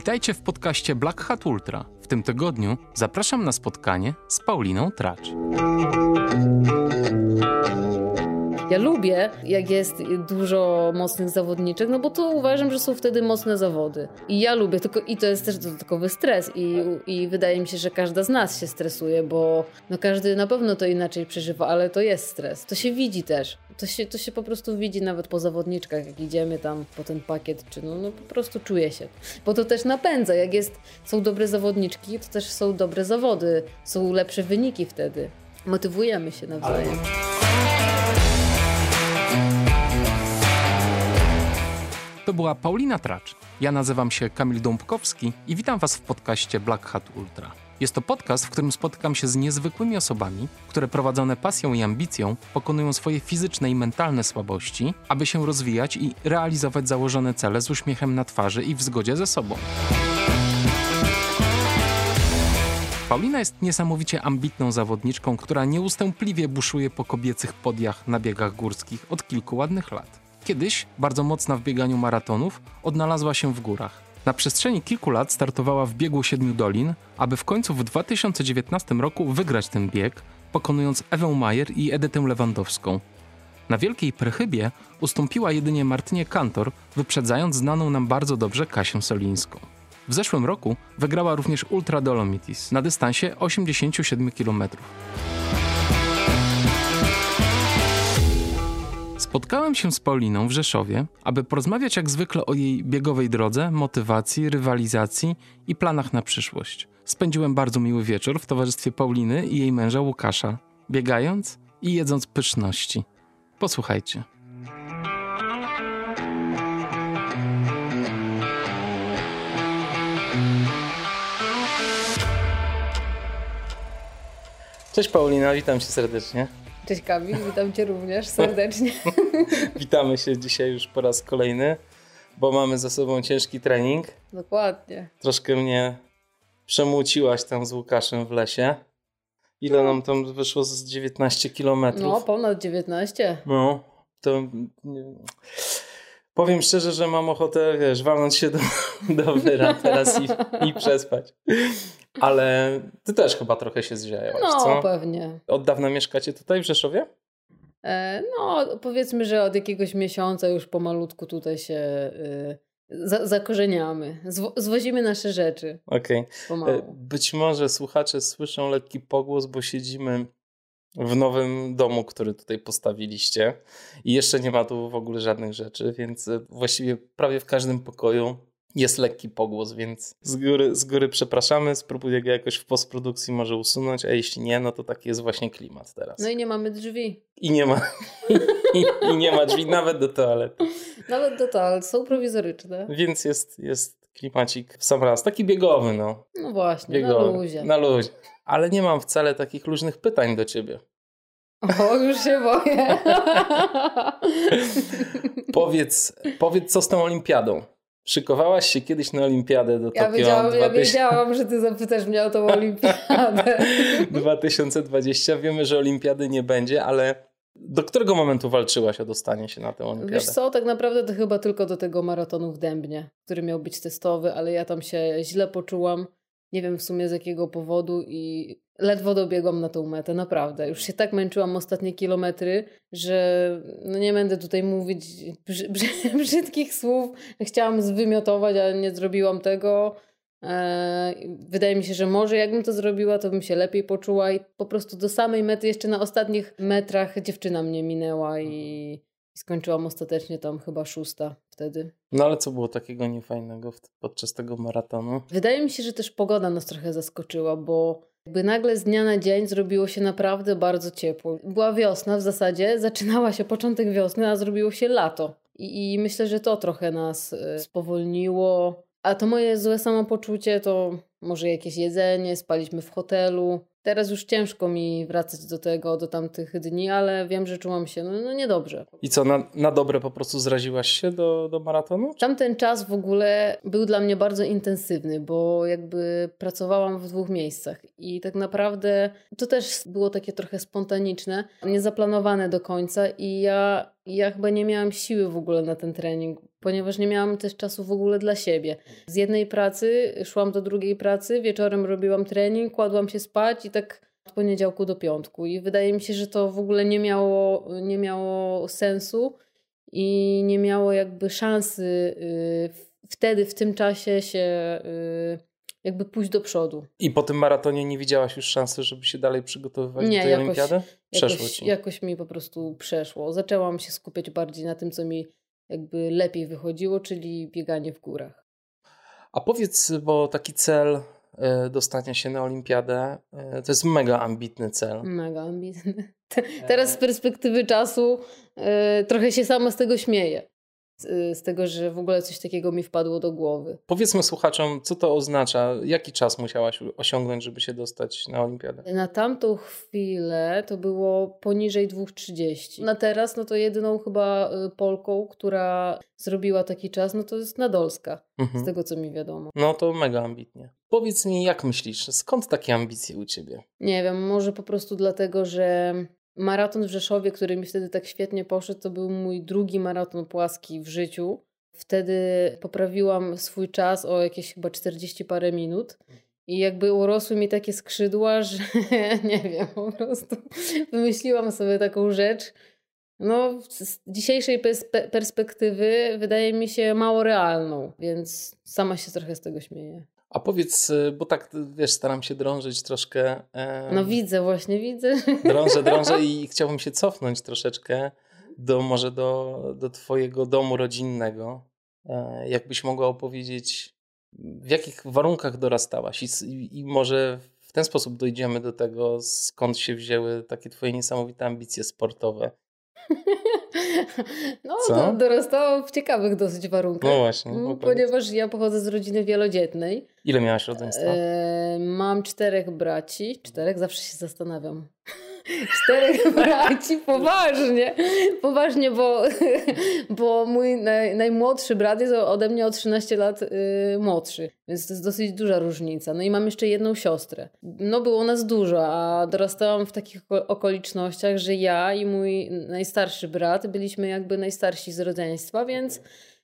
Witajcie w podcaście Black Hat Ultra. W tym tygodniu zapraszam na spotkanie z Pauliną Tracz. Ja lubię, jak jest dużo mocnych zawodniczek, no bo to uważam, że są wtedy mocne zawody. I ja lubię, tylko i to jest też dodatkowy stres. I, I wydaje mi się, że każda z nas się stresuje, bo no każdy na pewno to inaczej przeżywa, ale to jest stres. To się widzi też. To się, to się po prostu widzi nawet po zawodniczkach, jak idziemy tam po ten pakiet, czy no, no po prostu czuje się. Bo to też napędza. Jak jest, są dobre zawodniczki, to też są dobre zawody. Są lepsze wyniki wtedy. Motywujemy się nawzajem. To była Paulina Tracz. Ja nazywam się Kamil Dąbkowski i witam Was w podcaście Black Hat Ultra. Jest to podcast, w którym spotykam się z niezwykłymi osobami, które prowadzone pasją i ambicją pokonują swoje fizyczne i mentalne słabości, aby się rozwijać i realizować założone cele z uśmiechem na twarzy i w zgodzie ze sobą. Paulina jest niesamowicie ambitną zawodniczką, która nieustępliwie buszuje po kobiecych podiach na biegach górskich od kilku ładnych lat. Kiedyś, bardzo mocna w bieganiu maratonów, odnalazła się w górach. Na przestrzeni kilku lat startowała w biegu Siedmiu Dolin, aby w końcu w 2019 roku wygrać ten bieg, pokonując Ewę Majer i Edytę Lewandowską. Na wielkiej prechybie ustąpiła jedynie Martynie Kantor, wyprzedzając znaną nam bardzo dobrze Kasię Solińską. W zeszłym roku wygrała również Ultra Dolomitis na dystansie 87 km. Spotkałem się z Pauliną w Rzeszowie, aby porozmawiać jak zwykle o jej biegowej drodze, motywacji, rywalizacji i planach na przyszłość. Spędziłem bardzo miły wieczór w towarzystwie Pauliny i jej męża Łukasza, biegając i jedząc pyszności. Posłuchajcie. Cześć Paulina, witam cię serdecznie. Cześć Kamil, witam Cię również serdecznie. Witamy się dzisiaj już po raz kolejny, bo mamy za sobą ciężki trening. Dokładnie. Troszkę mnie przemłóciłaś tam z Łukaszem w lesie. Ile no. nam tam wyszło z 19 kilometrów? No, ponad 19. No, to... Powiem szczerze, że mam ochotę, wiesz, walnąć się do, do wyra teraz i, i przespać. Ale ty też chyba trochę się zwijałaś, no, co? No, pewnie. Od dawna mieszkacie tutaj w Rzeszowie? E, no, powiedzmy, że od jakiegoś miesiąca już pomalutku tutaj się y, za, zakorzeniamy. Zwo, zwozimy nasze rzeczy. Okej. Okay. E, być może słuchacze słyszą lekki pogłos, bo siedzimy w nowym domu, który tutaj postawiliście i jeszcze nie ma tu w ogóle żadnych rzeczy, więc e, właściwie prawie w każdym pokoju jest lekki pogłos, więc z góry, z góry przepraszamy, spróbuję go jakoś w postprodukcji może usunąć, a jeśli nie, no to taki jest właśnie klimat teraz. No i nie mamy drzwi. I nie ma, i, i nie ma drzwi nawet do toalety. Nawet do toalet, są prowizoryczne. Więc jest, jest klimacik w sam raz, taki biegowy no. No właśnie, biegowy, na luzie. Na luzie. Ale nie mam wcale takich luźnych pytań do ciebie. O, już się boję. powiedz, powiedz, co z tą olimpiadą? Szykowałaś się kiedyś na olimpiadę do ja Tokio? Wiedziałam, 2000... Ja wiedziałam, że ty zapytasz mnie o tą olimpiadę. 2020. Wiemy, że olimpiady nie będzie, ale do którego momentu walczyłaś o dostanie się na tę olimpiadę? Wiesz co, tak naprawdę to chyba tylko do tego maratonu w Dębnie, który miał być testowy, ale ja tam się źle poczułam. Nie wiem w sumie z jakiego powodu i ledwo dobiegłam na tą metę, naprawdę. Już się tak męczyłam ostatnie kilometry, że no nie będę tutaj mówić brzy, brzy, brzydkich słów. Chciałam zwymiotować, ale nie zrobiłam tego. Eee, wydaje mi się, że może jakbym to zrobiła, to bym się lepiej poczuła i po prostu do samej mety, jeszcze na ostatnich metrach dziewczyna mnie minęła i skończyłam ostatecznie tam chyba szósta wtedy. No ale co było takiego niefajnego podczas tego maratonu? Wydaje mi się, że też pogoda nas trochę zaskoczyła, bo jakby nagle z dnia na dzień zrobiło się naprawdę bardzo ciepło. Była wiosna w zasadzie, zaczynała się początek wiosny, a zrobiło się lato. I, i myślę, że to trochę nas y, spowolniło. A to moje złe samopoczucie to może jakieś jedzenie, spaliśmy w hotelu. Teraz już ciężko mi wracać do tego, do tamtych dni, ale wiem, że czułam się no, no niedobrze. I co, na, na dobre po prostu zraziłaś się do, do maratonu? Tamten czas w ogóle był dla mnie bardzo intensywny, bo jakby pracowałam w dwóch miejscach i tak naprawdę to też było takie trochę spontaniczne, niezaplanowane do końca i ja ja chyba nie miałam siły w ogóle na ten trening, ponieważ nie miałam też czasu w ogóle dla siebie. Z jednej pracy szłam do drugiej pracy, wieczorem robiłam trening, kładłam się spać i tak od poniedziałku do piątku. I wydaje mi się, że to w ogóle nie miało, nie miało sensu i nie miało jakby szansy y, wtedy, w tym czasie się y, jakby pójść do przodu. I po tym maratonie nie widziałaś już szansy, żeby się dalej przygotowywać nie, do tej jakoś, olimpiady? Przeszło jakoś, ci. jakoś mi po prostu przeszło. Zaczęłam się skupiać bardziej na tym, co mi jakby lepiej wychodziło, czyli bieganie w górach. A powiedz, bo taki cel e, dostania się na olimpiadę e, to jest mega ambitny cel. Mega ambitny. Teraz z perspektywy czasu e, trochę się sama z tego śmieję. Y, z tego, że w ogóle coś takiego mi wpadło do głowy. Powiedzmy słuchaczom, co to oznacza, jaki czas musiałaś osiągnąć, żeby się dostać na olimpiadę? Na tamtą chwilę to było poniżej 2,30. Na teraz, no to jedyną chyba y, Polką, która zrobiła taki czas, no to jest Nadolska, mhm. z tego co mi wiadomo. No to mega ambitnie. Powiedz mi, jak myślisz, skąd takie ambicje u ciebie? Nie wiem, może po prostu dlatego, że Maraton w Rzeszowie, który mi wtedy tak świetnie poszedł, to był mój drugi maraton płaski w życiu. Wtedy poprawiłam swój czas o jakieś chyba 40 parę minut. I jakby urosły mi takie skrzydła, że nie wiem, po prostu wymyśliłam sobie taką rzecz. No, z dzisiejszej perspektywy wydaje mi się mało realną, więc sama się trochę z tego śmieję. A powiedz, y, bo tak wiesz, staram się drążyć troszkę. No widzę, właśnie widzę. Drążę, drążę i chciałbym się cofnąć troszeczkę do może do, do Twojego domu rodzinnego. E, jakbyś mogła opowiedzieć, w jakich warunkach dorastałaś i, i może w ten sposób dojdziemy do tego, skąd się wzięły takie Twoje niesamowite ambicje sportowe. No, Co? to dorastałam w ciekawych dosyć warunkach. No właśnie. Mm, ponieważ ja pochodzę z rodziny wielodzietnej. Ile miałaś rodzeństwa? E, mam czterech braci. Czterech? Zawsze się zastanawiam. Czterech braci, poważnie. Poważnie, bo, bo mój naj, najmłodszy brat jest ode mnie o 13 lat y, młodszy, więc to jest dosyć duża różnica. No i mam jeszcze jedną siostrę. No było nas dużo, a dorastałam w takich okolicznościach, że ja i mój najstarszy brat byliśmy jakby najstarsi z rodzeństwa, więc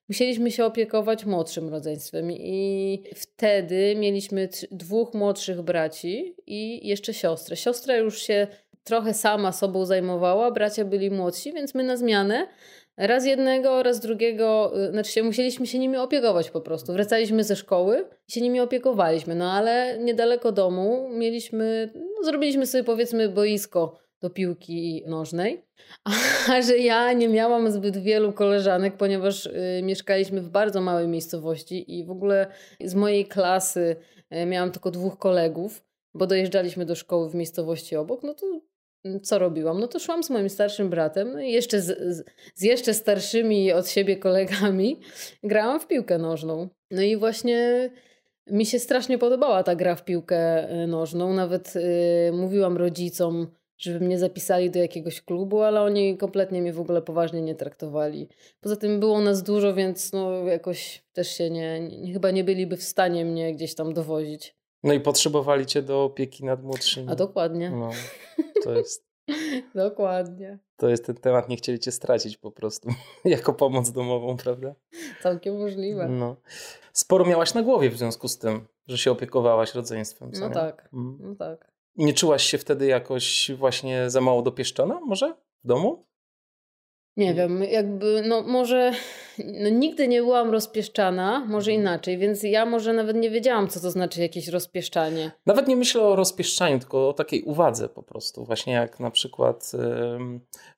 musieliśmy się opiekować młodszym rodzeństwem i wtedy mieliśmy dwóch młodszych braci i jeszcze siostrę. Siostra już się trochę sama sobą zajmowała, bracia byli młodsi, więc my na zmianę raz jednego, raz drugiego, y, znaczy się, musieliśmy się nimi opiekować po prostu. Wracaliśmy ze szkoły i się nimi opiekowaliśmy, no ale niedaleko domu mieliśmy, no, zrobiliśmy sobie powiedzmy boisko do piłki nożnej, a że ja nie miałam zbyt wielu koleżanek, ponieważ y, mieszkaliśmy w bardzo małej miejscowości i w ogóle z mojej klasy y, miałam tylko dwóch kolegów, bo dojeżdżaliśmy do szkoły w miejscowości obok, no to co robiłam? No to szłam z moim starszym bratem no i jeszcze z, z, jeszcze starszymi od siebie kolegami grałam w piłkę nożną. No i właśnie mi się strasznie podobała ta gra w piłkę y, nożną. Nawet y, mówiłam rodzicom, żeby mnie zapisali do jakiegoś klubu, ale oni kompletnie mnie w ogóle poważnie nie traktowali. Poza tym było nas dużo, więc no jakoś też się nie, nie chyba nie byliby w stanie mnie gdzieś tam dowozić. No i potrzebowali cię do opieki nad młodszymi. A dokładnie. No, to jest. dokładnie. To jest ten temat, nie chcieli cię stracić po prostu, jako pomoc domową, prawda? Całkiem możliwe. No. Sporo miałaś na głowie w związku z tym, że się opiekowałaś rodzeństwem. no nie? tak, mm. no tak. Nie czułaś się wtedy jakoś właśnie za mało dopieszczona może w domu? Nie wiem, jakby, no może no, nigdy nie byłam rozpieszczana, może mhm. inaczej, więc ja może nawet nie wiedziałam, co to znaczy jakieś rozpieszczanie. Nawet nie myślę o rozpieszczaniu, tylko o takiej uwadze po prostu. Właśnie jak na przykład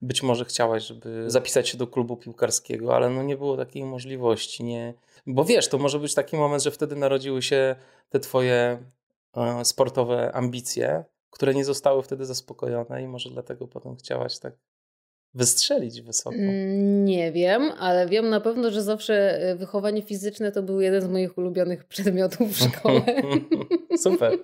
być może chciałaś, żeby zapisać się do klubu piłkarskiego, ale no nie było takiej możliwości. Nie... Bo wiesz, to może być taki moment, że wtedy narodziły się te twoje e, sportowe ambicje, które nie zostały wtedy zaspokojone i może dlatego potem chciałaś tak wystrzelić wysoko? Mm, nie wiem, ale wiem na pewno, że zawsze e, wychowanie fizyczne to był jeden z moich ulubionych przedmiotów w szkole. Super.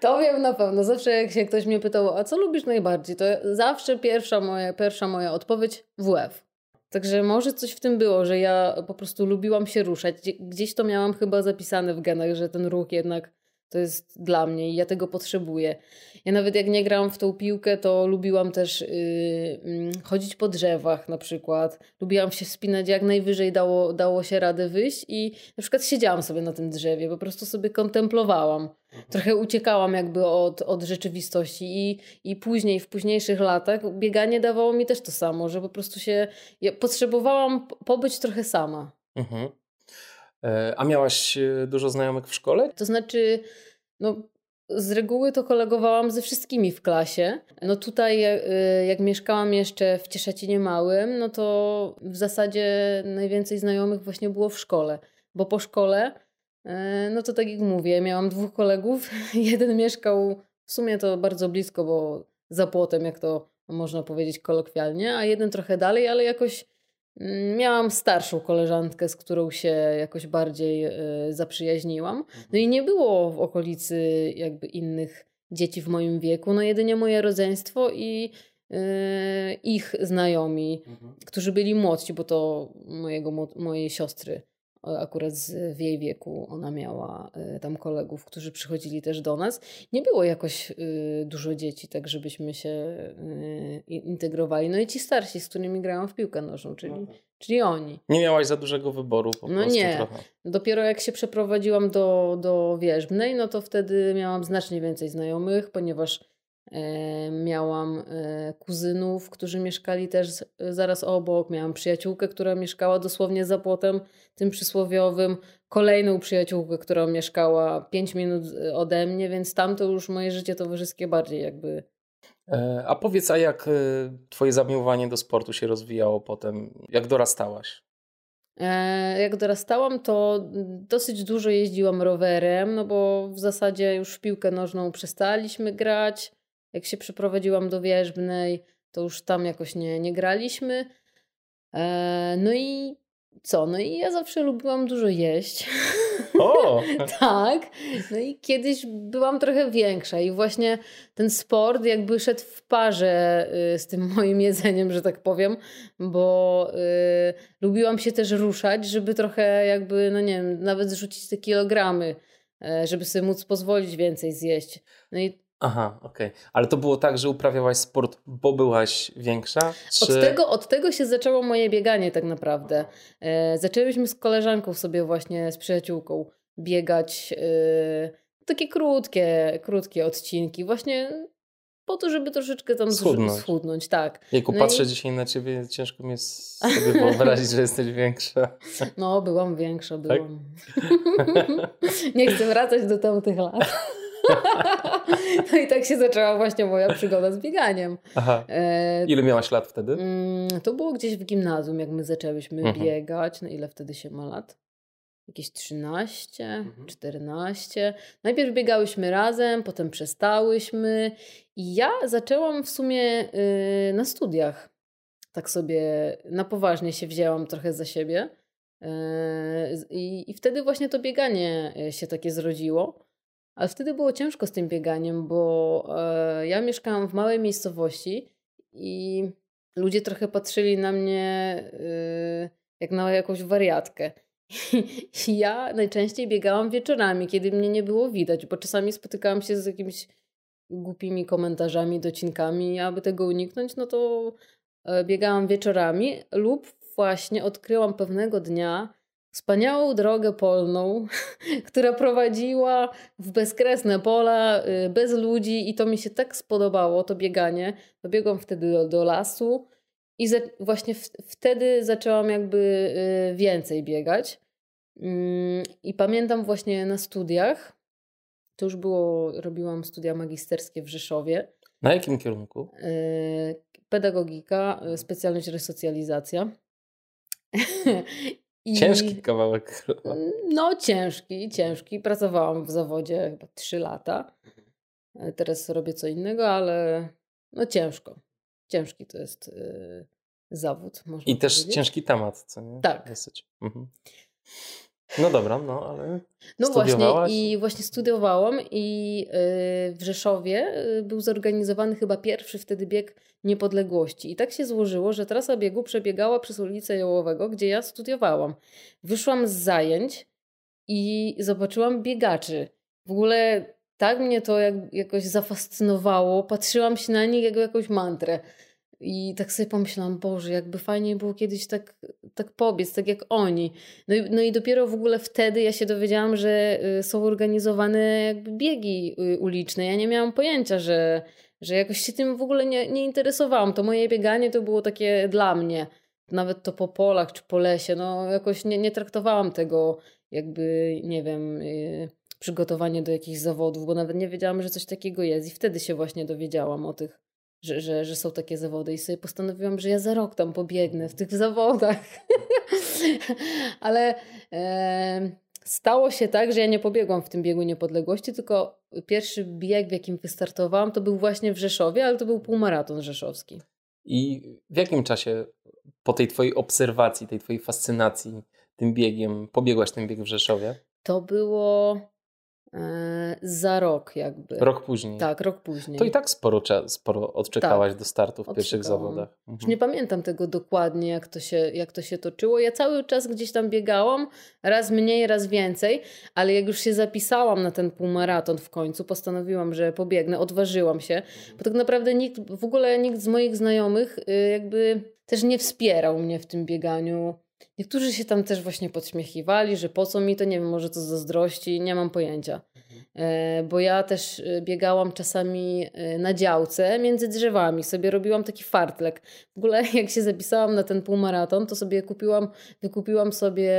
To wiem na pewno. Zawsze jak się ktoś mnie pytał, a co lubisz najbardziej, to zawsze pierwsza moja, pierwsza moja odpowiedź WF. Także może coś w tym było, że ja po prostu lubiłam się ruszać. Gdzieś to miałam chyba zapisane w genach, że ten ruch jednak To jest dla mnie i ja tego potrzebuję. Ja nawet jak nie grałam w tą piłkę, to lubiłam też yy, chodzić po drzewach na przykład. Lubiłam się wspinać jak najwyżej dało, dało się radę wyjść i na przykład siedziałam sobie na tym drzewie, po prostu sobie kontemplowałam. Mhm. Trochę uciekałam jakby od, od rzeczywistości i, i później, w późniejszych latach bieganie dawało mi też to samo, że po prostu się, ja potrzebowałam pobyć trochę sama. Mhm. E, a miałaś e, dużo znajomych w szkole? To znaczy, no, z reguły to kolegowałam ze wszystkimi w klasie. No tutaj, e, jak mieszkałam jeszcze w Cieszecinie Małym, no to w zasadzie najwięcej znajomych właśnie było w szkole. Bo po szkole, no to tak jak mówię, miałam dwóch kolegów. Jeden mieszkał w sumie to bardzo blisko, bo za płotem, jak to można powiedzieć kolokwialnie, a jeden trochę dalej, ale jakoś miałam starszą koleżankę, z którą się jakoś bardziej y, zaprzyjaźniłam. No i nie było w okolicy jakby innych dzieci w moim wieku, no jedynie moje rodzeństwo i y, ich znajomi, mhm. którzy byli młodsi, bo to mojego, mojej siostry akurat w jej wieku ona miała e, tam kolegów, którzy przychodzili też do nas. Nie było jakoś y, dużo dzieci, tak żebyśmy się y, integrowali. No i ci starsi, z którymi grałam w piłkę nożną, czyli, no. czyli oni. Nie miałaś za dużego wyboru po no prostu nie. trochę. Dopiero jak się przeprowadziłam do, do Wierzbnej, no to wtedy miałam znacznie więcej znajomych, ponieważ miałam e, kuzynów, którzy mieszkali też zaraz obok. Miałam przyjaciółkę, która mieszkała dosłownie za płotem tym przysłowiowym. Kolejną przyjaciółkę, która mieszkała 5 minut e, ode mnie, więc tam to już moje życie towarzyskie bardziej jakby. A powiedz, a jak twoje zamiłowanie do sportu się rozwijało potem? Jak dorastałaś? Jak dorastałam, to dosyć dużo jeździłam rowerem, no bo w zasadzie już w piłkę nożną przestaliśmy grać. Jak się przeprowadziłam do Wierzbnej, to już tam jakoś nie, nie graliśmy. E, no i co? No i ja zawsze lubiłam dużo jeść. O! tak. No i kiedyś byłam trochę większa i właśnie ten sport jakby szedł w parze y, z tym moim jedzeniem, że tak powiem, bo y, lubiłam się też ruszać, żeby trochę jakby, no nie wiem, nawet zrzucić te kilogramy, y, żeby sobie móc pozwolić więcej zjeść. No i Aha, okej. Okay. Ale to było tak, że uprawiałaś sport, bo byłaś większa? Czy... Od, tego, od tego się zaczęło moje bieganie tak naprawdę. E, zaczęłyśmy z koleżanką sobie właśnie, z przyjaciółką biegać e, takie krótkie, krótkie odcinki. Właśnie po to, żeby troszeczkę tam schudnąć. schudnąć tak. Jejku, no patrzę i... dzisiaj na ciebie, ciężko mi jest sobie wyobrazić, że jesteś większa. No, byłam większa, tak? byłam. Tak? Nie chcę wracać do tamtych lat. no i tak się zaczęła właśnie moja przygoda z bieganiem. Aha. E, ile miałaś lat wtedy? Mm, to było gdzieś w gimnazjum, jak my zaczęłyśmy mhm. biegać. No ile wtedy się ma lat? Jakieś 13, mhm. 14. Najpierw biegałyśmy razem, potem przestałyśmy. I ja zaczęłam w sumie yy, na studiach. Tak sobie na poważnie się wzięłam trochę za siebie. Yy, I, I wtedy właśnie to bieganie y, się takie zrodziło. Ale wtedy było ciężko z tym bieganiem, bo e, ja mieszkałam w małej miejscowości i ludzie trochę patrzyli na mnie y, jak na jakąś wariatkę. I ja najczęściej biegałam wieczorami, kiedy mnie nie było widać, bo czasami spotykałam się z jakimiś głupimi komentarzami, docinkami, aby tego uniknąć, no to e, biegałam wieczorami lub właśnie odkryłam pewnego dnia, wspaniałą drogę polną, która prowadziła w bezkresne pola, y, bez ludzi i to mi się tak spodobało, to bieganie. Dobiegłam wtedy do, do lasu i za, właśnie w, wtedy zaczęłam jakby y, więcej biegać. Mm, I pamiętam właśnie na studiach, to już było, robiłam studia magisterskie w Rzeszowie. Na jakim kierunku? Y, pedagogika, specjalność resocjalizacja. I... Ciężki kawałek. No, ciężki, ciężki. Pracowałam w zawodzie chyba 3 lata. E, teraz robię co innego, ale no ciężko. Ciężki to jest yy, zawód. I też ciężki temat, co nie? Tak. Dosyć. Mhm. No dobra, no ale. No właśnie, i właśnie studiowałam, i yy, w Rzeszowie yy, był zorganizowany chyba pierwszy wtedy bieg niepodległości. I tak się złożyło, że trasa biegu przebiegała przez ulicę Jołowego, gdzie ja studiowałam. Wyszłam z zajęć i zobaczyłam biegaczy. W ogóle tak mnie to jak, jakoś zafascynowało. Patrzyłam się na nich jako jakąś mantrę. I tak sobie pomyślałam, Boże, jakby fajnie było kiedyś tak, tak pobiec, tak jak oni. No i, no i dopiero w ogóle wtedy ja się dowiedziałam, że y, są organizowane jakby biegi y, uliczne. Ja nie miałam pojęcia, że, że jakoś się tym w ogóle nie, nie interesowałam. To moje bieganie to było takie dla mnie. Nawet to po polach czy po lesie, no jakoś nie, nie traktowałam tego jakby, nie wiem, yy, przygotowanie do jakichś zawodów, bo nawet nie wiedziałam, że coś takiego jest. I wtedy się właśnie dowiedziałam o tych że, że, że są takie zawody i sobie postanowiłam, że ja za rok tam pobiegnę w tych zawodach. Ale e, stało się tak, że ja nie pobiegłam w tym biegu niepodległości, tylko pierwszy bieg, w jakim wystartowałam, to był właśnie w Rzeszowie, ale to był półmaraton rzeszowski. I w jakim czasie po tej twojej obserwacji, tej twojej fascynacji tym biegiem, pobiegłaś ten bieg w Rzeszowie? To było za rok jakby. Rok później. Tak, rok później. To i tak sporo, sporo odczekałaś tak, do startu w pierwszych zawodach. Mhm. Już nie pamiętam tego dokładnie, jak to, się, jak to się toczyło. Ja cały czas gdzieś tam biegałam, raz mniej, raz więcej, ale jak już się zapisałam na ten półmaraton w końcu, postanowiłam, że pobiegnę, odważyłam się, bo tak naprawdę nikt, w ogóle nikt z moich znajomych y, jakby też nie wspierał mnie w tym bieganiu Niektórzy się tam też właśnie podśmiechiwali, że po co mi to, nie wiem, może to zazdrości, nie mam pojęcia. E, bo ja też e, biegałam czasami e, na działce między drzewami, sobie robiłam taki fartlek. W ogóle jak się zapisałam na ten półmaraton, to sobie kupiłam, wykupiłam sobie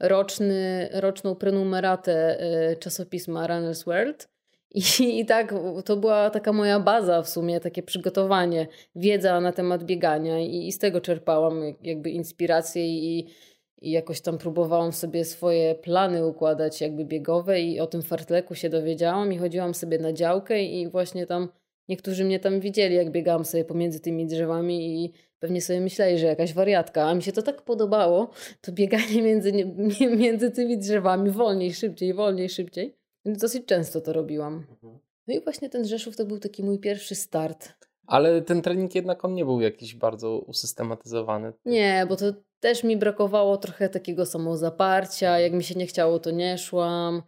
roczny, roczną prenumeratę czasopisma Runner's World i, I tak to była taka moja baza w sumie, takie przygotowanie, wiedza na temat biegania i, i z tego czerpałam jakby inspirację i, i jakoś tam próbowałam sobie swoje plany układać jakby biegowe i o tym fartleku się dowiedziałam i chodziłam sobie na działkę i właśnie tam niektórzy mnie tam widzieli, jak biegałam sobie pomiędzy tymi drzewami i pewnie sobie myśleli, że jakaś wariatka, a mi się to tak podobało, to bieganie między, między tymi drzewami wolniej, szybciej, wolniej, szybciej więc dosyć często to robiłam. Mhm. No i właśnie ten Rzeszów to był taki mój pierwszy start. Ale ten trening jednak on nie był jakiś bardzo usystematyzowany. Nie, bo to też mi brakowało trochę takiego samozaparcia. Jak mi się nie chciało, to nie szłam.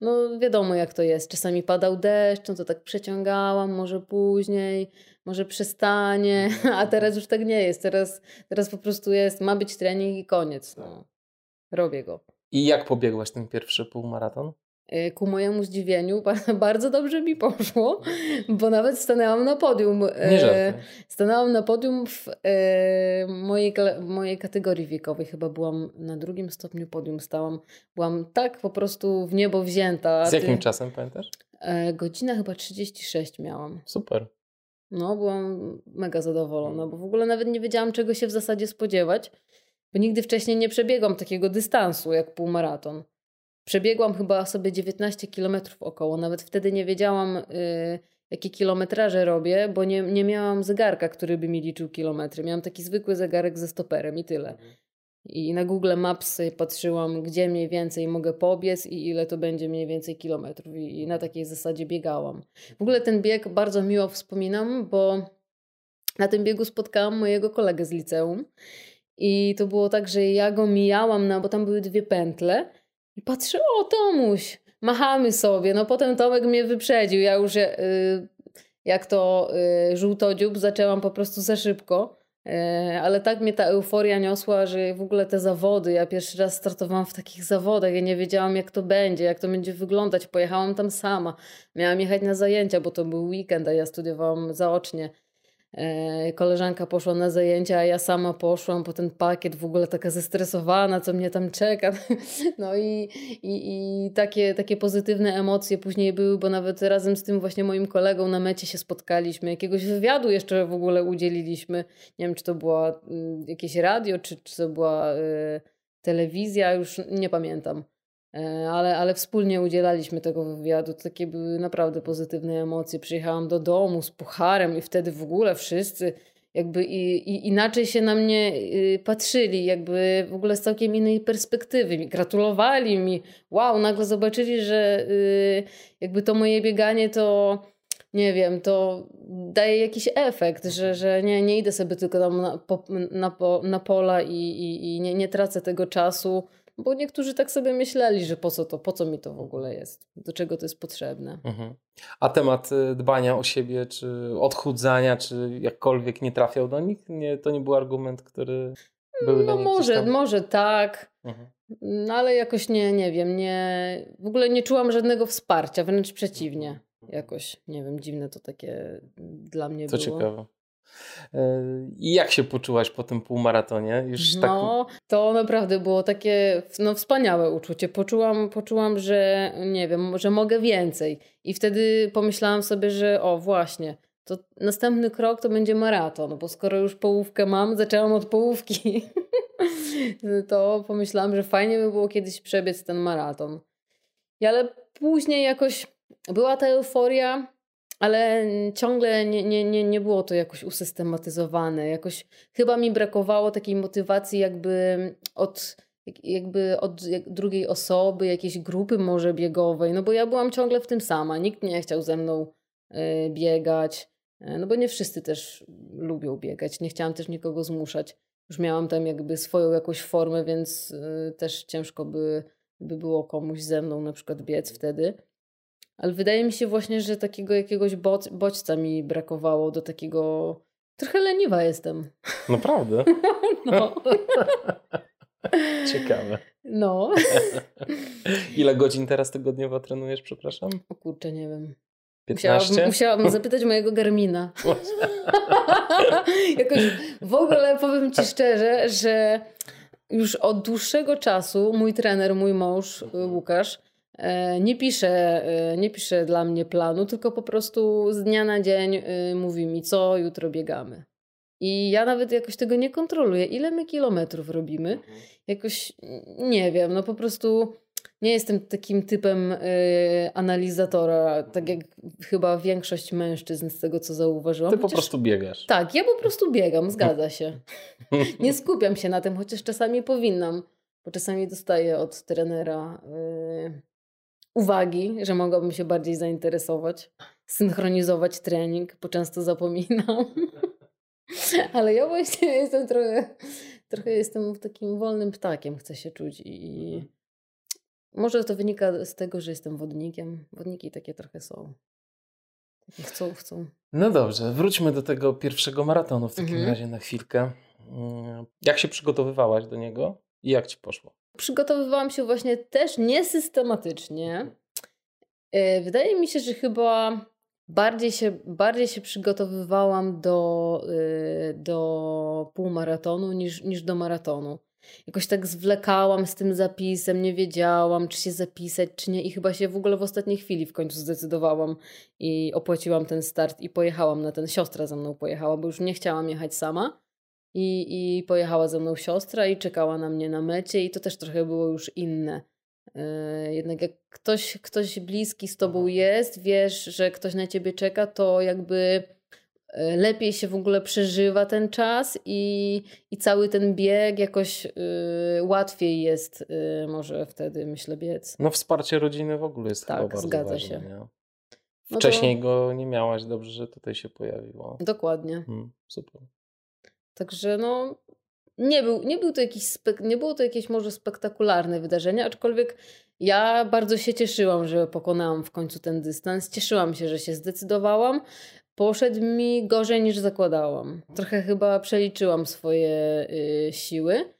No wiadomo jak to jest. Czasami padał deszcz, no to tak przeciągałam, może później, może przestanie, mhm. a teraz już tak nie jest. Teraz, teraz po prostu jest, ma być trening i koniec. No. Robię go. I jak pobiegłaś ten pierwszy półmaraton? Y, ku mojemu zdziwieniu bardzo dobrze mi poszło, bo nawet stanęłam na podium. Y, Nie stanęłam na podium w y, mojej, mojej kategorii wiekowej. Chyba byłam na drugim stopniu podium stałam. Byłam tak po prostu w niebo wzięta. Z jakim czasem pamiętasz? Godzina chyba 36 miałam. Super. No, byłam mega zadowolona, bo w ogóle nawet nie wiedziałam, czego się w zasadzie spodziewać, bo nigdy wcześniej nie przebiegłam takiego dystansu jak półmaraton. Przebiegłam chyba sobie 19 kilometrów około. Nawet wtedy nie wiedziałam, y, jakie kilometraże robię, bo nie, nie miałam zegarka, który by mi liczył kilometry. Miałam taki zwykły zegarek ze stoperem i tyle. Mhm. I na Google Maps patrzyłam, gdzie mniej więcej mogę pobiec i ile to będzie mniej więcej kilometrów. I, i na takiej zasadzie biegałam. W ogóle ten bieg bardzo miło wspominam, bo na tym biegu spotkałam mojego kolegę z liceum. I to było tak, że ja go mijałam, na, bo tam były dwie pętle i patrzę, o Tomuś, machamy sobie. No potem Tomek mnie wyprzedził. Ja już y, jak to y, żółtodziób zaczęłam po prostu za szybko. Y, ale tak mnie ta euforia niosła, że w ogóle te zawody, ja pierwszy raz startowałam w takich zawodach, ja nie wiedziałam jak to będzie, jak to będzie wyglądać. Pojechałam tam sama. Miałam jechać na zajęcia, bo to był weekend, a ja studiowałam zaocznie. E, koleżanka poszła na zajęcia, a ja sama poszłam po ten pakiet, w ogóle taka zestresowana, co mnie tam czeka. No i, i, i takie, takie pozytywne emocje później były, bo nawet razem z tym właśnie moim kolegą na mecie się spotkaliśmy. Jakiegoś wywiadu jeszcze w ogóle udzieliliśmy. Nie wiem, czy to była mm, jakieś radio, czy, czy to była y, telewizja, już nie pamiętam. E, ale, ale wspólnie udzielaliśmy tego wywiadu. Takie były naprawdę pozytywne emocje. Przyjechałam do domu z pucharem i wtedy w ogóle wszyscy jakby i, i inaczej się na mnie y, patrzyli, jakby w ogóle z całkiem innej perspektywy. Gratulowali mi. Wow, nagle zobaczyli, że y, jakby to moje bieganie to nie wiem, to daje jakiś efekt, że, że nie, nie idę sobie tylko tam na, na, na pola i, i, i nie, nie tracę tego czasu Bo niektórzy tak sobie myśleli, że po co to, po co mi to w ogóle jest, do czego to jest potrzebne. Mhm. A temat y, dbania o siebie, czy odchudzania, czy jakkolwiek nie trafiał do nich? Nie, to nie był argument, który był No może, może tak, Mhm. no ale jakoś nie, nie wiem, nie, w ogóle nie czułam żadnego wsparcia, wręcz przeciwnie. Jakoś, nie wiem, dziwne to takie dla mnie To było. ciekawe. Y, I jak się poczułaś po tym półmaratonie? Już tak No, to naprawdę było takie no, wspaniałe uczucie. Poczułam, poczułam, że nie wiem, że mogę więcej. I wtedy pomyślałam sobie, że o właśnie, to następny krok to będzie maraton, bo skoro już połówkę mam, zaczęłam od połówki, to pomyślałam, że fajnie by było kiedyś przebiec ten maraton. I ale później jakoś była ta euforia, ale ciągle nie, nie, nie, nie było to jakoś usystematyzowane. Jakoś chyba mi brakowało takiej motywacji jakby od, jakby od drugiej osoby, jakiejś grupy może biegowej, no bo ja byłam ciągle w tym sama. Nikt nie chciał ze mną y, biegać, y, no bo nie wszyscy też lubią biegać. Nie chciałam też nikogo zmuszać. Już miałam tam jakby swoją jakąś formę, więc y, też ciężko by, by było komuś ze mną na przykład biec wtedy. Ale wydaje mi się właśnie, że takiego jakiegoś bod, bodźca mi brakowało do takiego. Trochę leniwa jestem. Naprawdę? No. Ciekawe. no. Ile godzin teraz tygodniowo trenujesz, przepraszam? O kurczę, nie wiem. 15? Musiałabym, musiałabym zapytać mojego Garmina. Jakoś w ogóle powiem ci szczerze, że już od dłuższego czasu mój trener, mój mąż y, Łukasz e, nie pisze, e, nie pisze dla mnie planu, tylko po prostu z dnia na dzień y, mówi mi, co jutro biegamy. I ja nawet jakoś tego nie kontroluję. Ile my kilometrów robimy? Jakoś nie wiem, no po prostu nie jestem takim typem analizatora, tak jak chyba większość mężczyzn z tego co zauważyłam. Ty po Chociaż- prostu biegasz. Tak, ja po prostu biegam, zgadza się. Nie skupiam się na tym, chociaż czasami powinnam, bo czasami dostaję od trenera y, uwagi, że mogłabym się bardziej zainteresować, synchronizować trening, bo często zapominam. Ale ja właśnie jestem trochę, trochę jestem takim wolnym ptakiem, chcę się czuć i może to wynika z tego, że jestem wodnikiem. Wodniki takie trochę są. Takie chcą, chcą. No dobrze, wróćmy do tego pierwszego maratonu w takim Mhm. razie na chwilkę. Mm, Jak się przygotowywałaś do niego i jak ci poszło? Przygotowywałam się właśnie też niesystematycznie. E, Wydaje mi się, że chyba bardziej się, bardziej się przygotowywałam do, y, do półmaratonu niż, niż do maratonu. Jakoś tak zwlekałam z tym zapisem, nie wiedziałam, czy się zapisać, czy nie. I chyba się w ogóle w ostatniej chwili w końcu zdecydowałam i opłaciłam ten start i pojechałam na ten. Siostra ze mną pojechała, bo już nie chciałam jechać sama. I, I pojechała ze mną siostra i czekała na mnie na mecie, i to też trochę było już inne. Yy, Jednak jak ktoś, ktoś bliski z tobą jest, wiesz, że ktoś na ciebie czeka, to jakby yy, lepiej się w ogóle przeżywa ten czas i, i cały ten bieg jakoś yy, łatwiej jest yy, może wtedy, myślę, biec. No wsparcie rodziny w ogóle jest Tak, chyba bardzo zgadza ważne, się. Nie? No to- Wcześniej go nie miałaś, dobrze, że tutaj się pojawiło. Dokładnie. Hmm, super. Także no, nie, był, nie, był to jakiś nie było to jakieś może spektakularne wydarzenie, aczkolwiek ja bardzo się cieszyłam, że pokonałam w końcu ten dystans. Cieszyłam się, że się zdecydowałam. Poszedł mi gorzej niż zakładałam. Trochę chyba przeliczyłam swoje y, siły.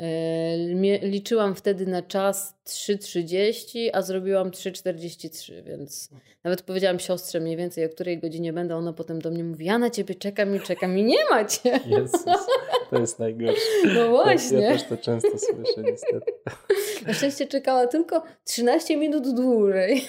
Y, mie- liczyłam wtedy na czas 3.30, a zrobiłam 3.43, więc nawet powiedziałam siostrze mniej więcej o której godzinie będę. Ona potem do mnie mówi: Ja na ciebie czekam i czekam i nie ma cię. Jezus, to jest najgorsze. No właśnie. Ja też to często słyszę niestety. Na szczęście czekała tylko 13 minut dłużej.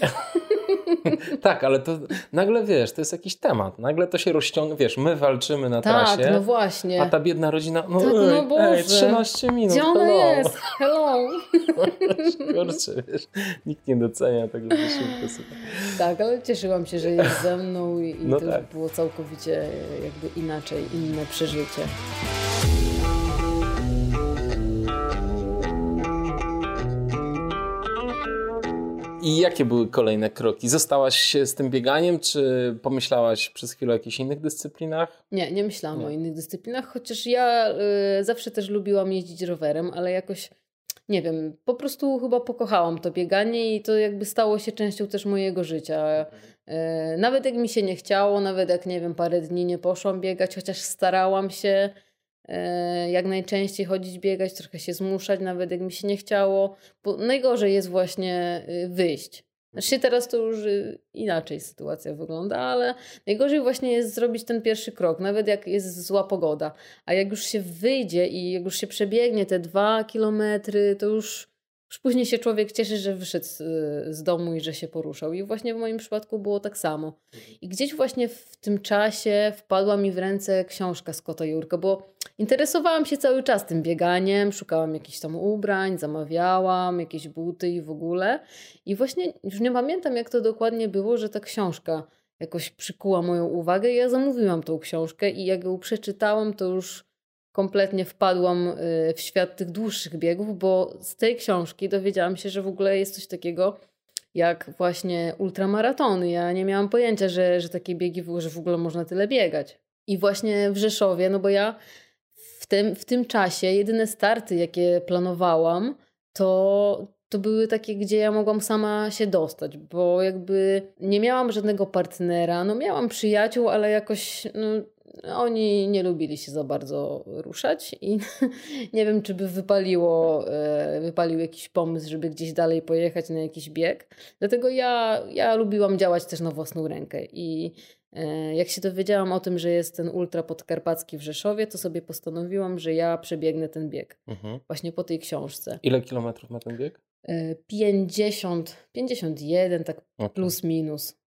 tak, ale to nagle wiesz, to jest jakiś temat. Nagle to się rozciąga, wiesz, my walczymy na Tak, trasie, no właśnie. a ta biedna rodzina, no, Tak, no ej, ej, Boże. 13 minut, Gdzie ona hello. jest? Hello. Kurczę, wiesz, nikt nie docenia tego wysiłku. słuchaj. Tak, ale cieszyłam się, że jest ze mną i, i No to tak. już było całkowicie jakby inaczej, inne przeżycie. I jakie były kolejne kroki? Zostałaś się z tym bieganiem, czy pomyślałaś przez chwilę o jakichś innych dyscyplinach? Nie, nie myślałam Nie. o innych dyscyplinach, chociaż ja y, zawsze też lubiłam jeździć rowerem, ale jakoś nie wiem, po prostu chyba pokochałam to bieganie i to jakby stało się częścią też mojego życia. E, nawet jak mi się nie chciało, nawet jak nie wiem, parę dni nie poszłam biegać, chociaż starałam się jak najczęściej chodzić biegać, trochę się zmuszać, nawet jak mi się nie chciało. Bo najgorzej jest właśnie y, wyjść. Znaczy teraz to już y, inaczej sytuacja wygląda, ale najgorzej właśnie jest zrobić ten pierwszy krok, nawet jak jest zła pogoda. A jak już się wyjdzie i jak już się przebiegnie te dwa kilometry, to już, już później się człowiek cieszy, że wyszedł z, z domu i że się poruszał. I właśnie w moim przypadku było tak samo. I gdzieś właśnie w tym czasie wpadła mi w ręce książka Scotta Jurka, bo interesowałam się cały czas tym bieganiem, szukałam jakichś tam ubrań, zamawiałam jakieś buty i w ogóle. I właśnie już nie pamiętam, jak to dokładnie było, że ta książka jakoś przykuła moją uwagę. I ja zamówiłam tą książkę i jak ją przeczytałam, to już kompletnie wpadłam y, w świat tych dłuższych biegów, bo z tej książki dowiedziałam się, że w ogóle jest coś takiego jak właśnie ultramaratony. Ja nie miałam pojęcia, że, że takie biegi, że w ogóle można tyle biegać. I właśnie w Rzeszowie, no bo ja w tym, w tym czasie jedyne starty, jakie planowałam, to, to były takie, gdzie ja mogłam sama się dostać, bo jakby nie miałam żadnego partnera. No miałam przyjaciół, ale jakoś no, oni nie lubili się za bardzo ruszać i nie wiem, czy by wypaliło, e, wypalił jakiś pomysł, żeby gdzieś dalej pojechać na jakiś bieg. Dlatego ja, ja lubiłam działać też na własną rękę i E, jak się dowiedziałam o tym, że jest ten ultra podkarpacki w Rzeszowie, to sobie postanowiłam, że ja przebiegnę ten bieg. Mhm. Właśnie po tej książce. Ile kilometrów ma ten bieg? 50, e, 51, tak okay. plus minus.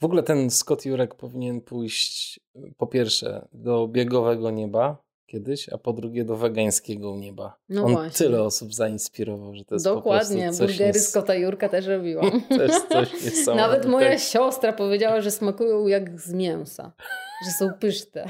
W ogóle ten Scott Jurek powinien pójść po pierwsze do biegowego nieba, kiedyś, a po drugie do wegańskiego nieba. No On właśnie. tyle osób zainspirował, że to jest Dokładnie, burgery kota Jurka też robiłam. to jest coś. Nawet moja siostra powiedziała, że smakują jak z mięsa. Że są pyszne.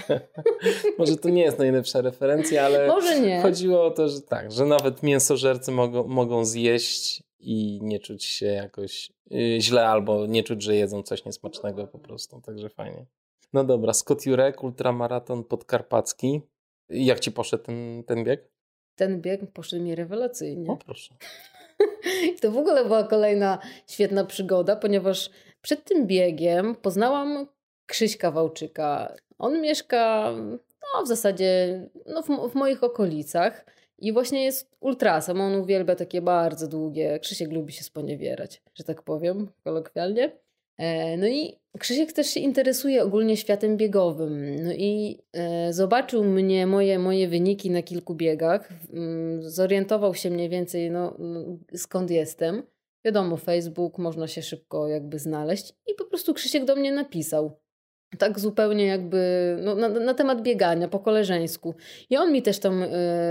Może to nie jest najlepsza referencja, ale Może nie. chodziło o to, że tak, że nawet mięsożercy mogą, mogą zjeść i nie czuć się jakoś yy, źle albo nie czuć, że jedzą coś niesmacznego po prostu. Także fajnie. No dobra, Scott Jurek, ultramaraton podkarpacki. Jak ci poszedł ten, ten bieg? Ten bieg poszedł mi rewelacyjnie. O proszę. to w ogóle była kolejna świetna przygoda, ponieważ przed tym biegiem poznałam Krzyśka Wałczyka. On mieszka no, w zasadzie no, w, w moich okolicach i właśnie jest ultrasem. On uwielbia takie bardzo długie. Krzysiek lubi się sponiewierać, że tak powiem kolokwialnie. E, no i Krzysiek też się interesuje ogólnie światem biegowym. No i e, zobaczył mnie, moje, moje wyniki na kilku biegach. Mm, zorientował się mniej więcej, no, no, skąd jestem. Wiadomo, Facebook, można się szybko jakby znaleźć. I po prostu Krzysiek do mnie napisał. Tak zupełnie jakby no, na, na temat biegania, po koleżeńsku. I on mi też tam e,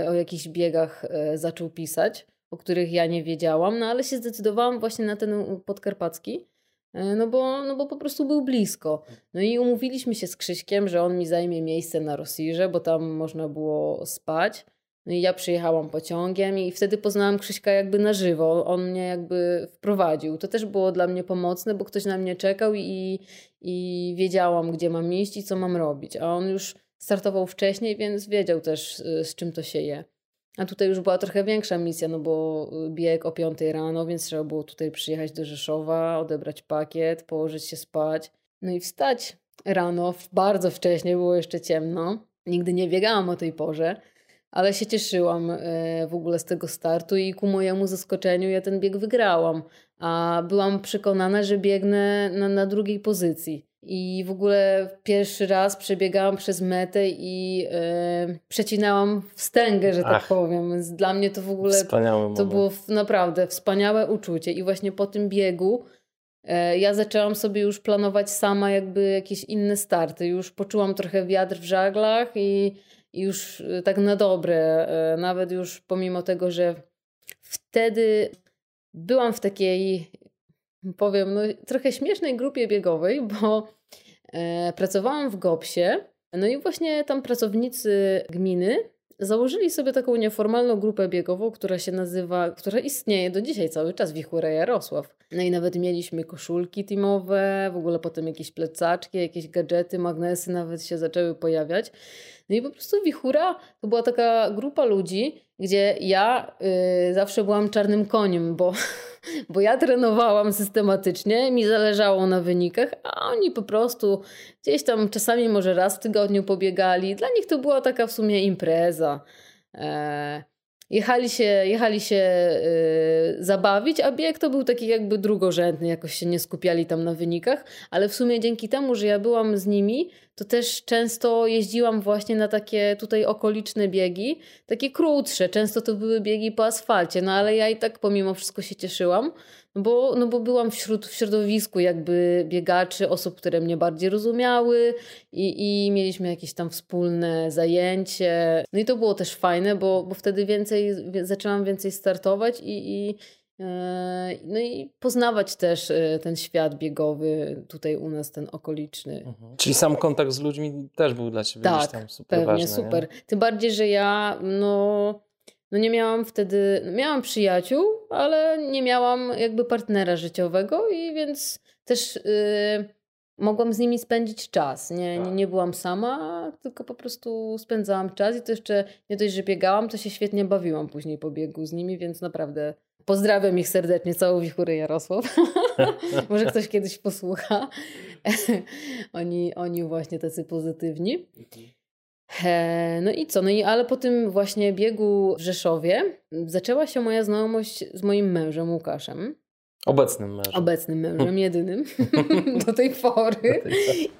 o jakichś biegach e, zaczął pisać, o których ja nie wiedziałam, no ale się zdecydowałam właśnie na ten podkarpacki. E, no bo, no bo po prostu był blisko. No i umówiliśmy się z Krzyśkiem, że on mi zajmie miejsce na Rosirze, bo tam można było spać. No i ja przyjechałam pociągiem i wtedy poznałam Krzyśka jakby na żywo. On mnie jakby wprowadził. To też było dla mnie pomocne, bo ktoś na mnie czekał i, i wiedziałam, gdzie mam iść i co mam robić. A on już startował wcześniej, więc wiedział też, y, z czym to się je. A tutaj już była trochę większa misja, no bo y, bieg o 5 rano, więc trzeba było tutaj przyjechać do Rzeszowa, odebrać pakiet, położyć się spać. No i wstać rano, bardzo wcześnie, było jeszcze ciemno. Nigdy nie biegałam o tej porze, ale się cieszyłam e, w ogóle z tego startu i ku mojemu zaskoczeniu ja ten bieg wygrałam. A byłam przekonana, że biegnę na, na drugiej pozycji. I w ogóle pierwszy raz przebiegałam przez metę i yy, przecinałam wstęgę, że tak Ach, powiem. Więc dla mnie to w ogóle to było naprawdę wspaniałe uczucie. I właśnie po tym biegu yy, ja zaczęłam sobie już planować sama jakby jakieś inne starty. Już poczułam trochę wiatr w żaglach i, i już yy, tak na dobre. nawet już pomimo tego, że wtedy byłam w takiej powiem, no, trochę śmiesznej grupie biegowej, bo e, pracowałam w GOPSie. No i właśnie tam pracownicy gminy założyli sobie taką nieformalną grupę biegową, która się nazywa, która istnieje do dzisiaj cały czas, Wichura Jarosław. No i nawet mieliśmy koszulki teamowe, w ogóle potem jakieś plecaczki, jakieś gadżety, magnesy nawet się zaczęły pojawiać. No i po prostu Wichura to była taka grupa ludzi, gdzie ja y, zawsze byłam czarnym koniem, bo, bo ja trenowałam systematycznie, mi zależało na wynikach, a oni po prostu gdzieś tam czasami może raz w tygodniu pobiegali. Dla nich to była taka w sumie impreza. E, jechali się, jechali się y, zabawić, a bieg to był taki jakby drugorzędny, jakoś się nie skupiali tam na wynikach, ale w sumie dzięki temu, że ja byłam z nimi, to też często jeździłam właśnie na takie tutaj okoliczne biegi, takie krótsze, często to były biegi po asfalcie, no ale ja i tak pomimo wszystko się cieszyłam, no bo, no bo byłam wśród, w środowisku jakby biegaczy, osób, które mnie bardziej rozumiały i, i mieliśmy jakieś tam wspólne zajęcie. No i to było też fajne, bo, bo wtedy więcej, zaczęłam więcej startować i, i no i poznawać też e, ten świat biegowy tutaj u nas, ten okoliczny. Mhm. Czyli sam kontakt z ludźmi też był dla Ciebie tak, tam super pewnie, ważny. super. Nie? Tym bardziej, że ja no no nie miałam wtedy, no miałam przyjaciół, ale nie miałam jakby partnera życiowego i więc też yy, mogłam z nimi spędzić czas. Nie, nie, nie byłam sama, tylko po prostu spędzałam czas i to jeszcze nie dość, że biegałam, to się świetnie bawiłam później po biegu z nimi, więc naprawdę pozdrawiam ich serdecznie, całą wichurę Jarosław. Może ktoś kiedyś posłucha. oni, oni właśnie tacy pozytywni. No i co? No i ale po tym właśnie biegu w Rzeszowie zaczęła się moja znajomość z moim mężem Łukaszem. Obecnym mężem. Obecnym mężem, jedynym do tej pory.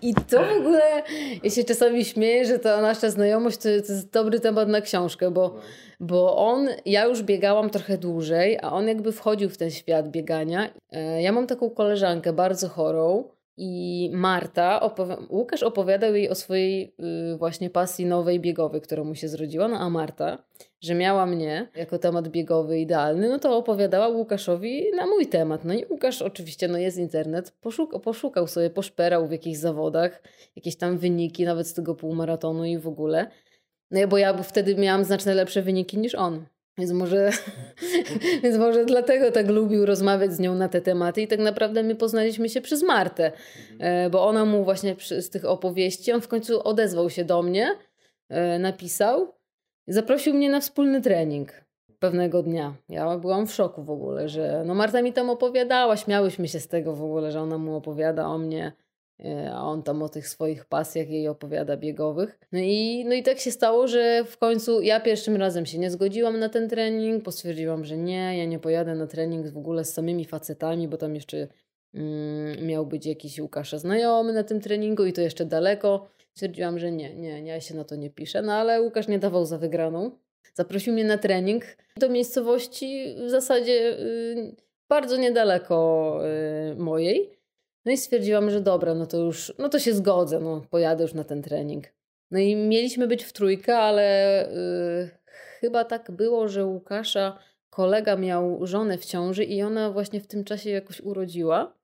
I to w ogóle, ja się czasami śmieję, że ta nasza znajomość to, to jest dobry temat na książkę, bo, bo on, ja już biegałam trochę dłużej, a on jakby wchodził w ten świat biegania. E, ja mam taką koleżankę bardzo chorą, i Marta, opowi- Łukasz opowiadał jej o swojej y, właśnie pasji nowej biegowej, która mu się zrodziła. No a Marta, że miała mnie jako temat biegowy idealny, no to opowiadała Łukaszowi na mój temat. No i Łukasz oczywiście, no jest internet, poszuk- poszukał sobie, poszperał w jakichś zawodach, jakieś tam wyniki nawet z tego półmaratonu i w ogóle. No bo ja wtedy miałam znacznie lepsze wyniki niż on. Więc może, więc może dlatego tak lubił rozmawiać z nią na te tematy i tak naprawdę my poznaliśmy się przez Martę, e, bo ona mu właśnie z tych opowieści, on w końcu odezwał się do mnie, e, napisał, zaprosił mnie na wspólny trening pewnego dnia. Ja byłam w szoku w ogóle, że no Marta mi tam opowiadała, śmiałyśmy się z tego w ogóle, że ona mu opowiada o mnie, a on tam o tych swoich pasjach jej opowiada biegowych. No i, no i tak się stało, że w końcu ja pierwszym razem się nie zgodziłam na ten trening, postwierdziłam, że nie, ja nie pojadę na trening w ogóle z samymi facetami, bo tam jeszcze mm, miał być jakiś Łukasza znajomy na tym treningu i to jeszcze daleko. Stwierdziłam, że nie, nie, nie, ja się na to nie piszę, no ale Łukasz nie dawał za wygraną. Zaprosił mnie na trening do miejscowości w zasadzie y, bardzo niedaleko y, mojej. No i stwierdziłam, że dobra, no to już, no to się zgodzę, no pojadę już na ten trening. No i mieliśmy być w trójkę, ale yy, chyba tak było, że Łukasza kolega miał żonę w ciąży i ona właśnie w tym czasie jakoś urodziła.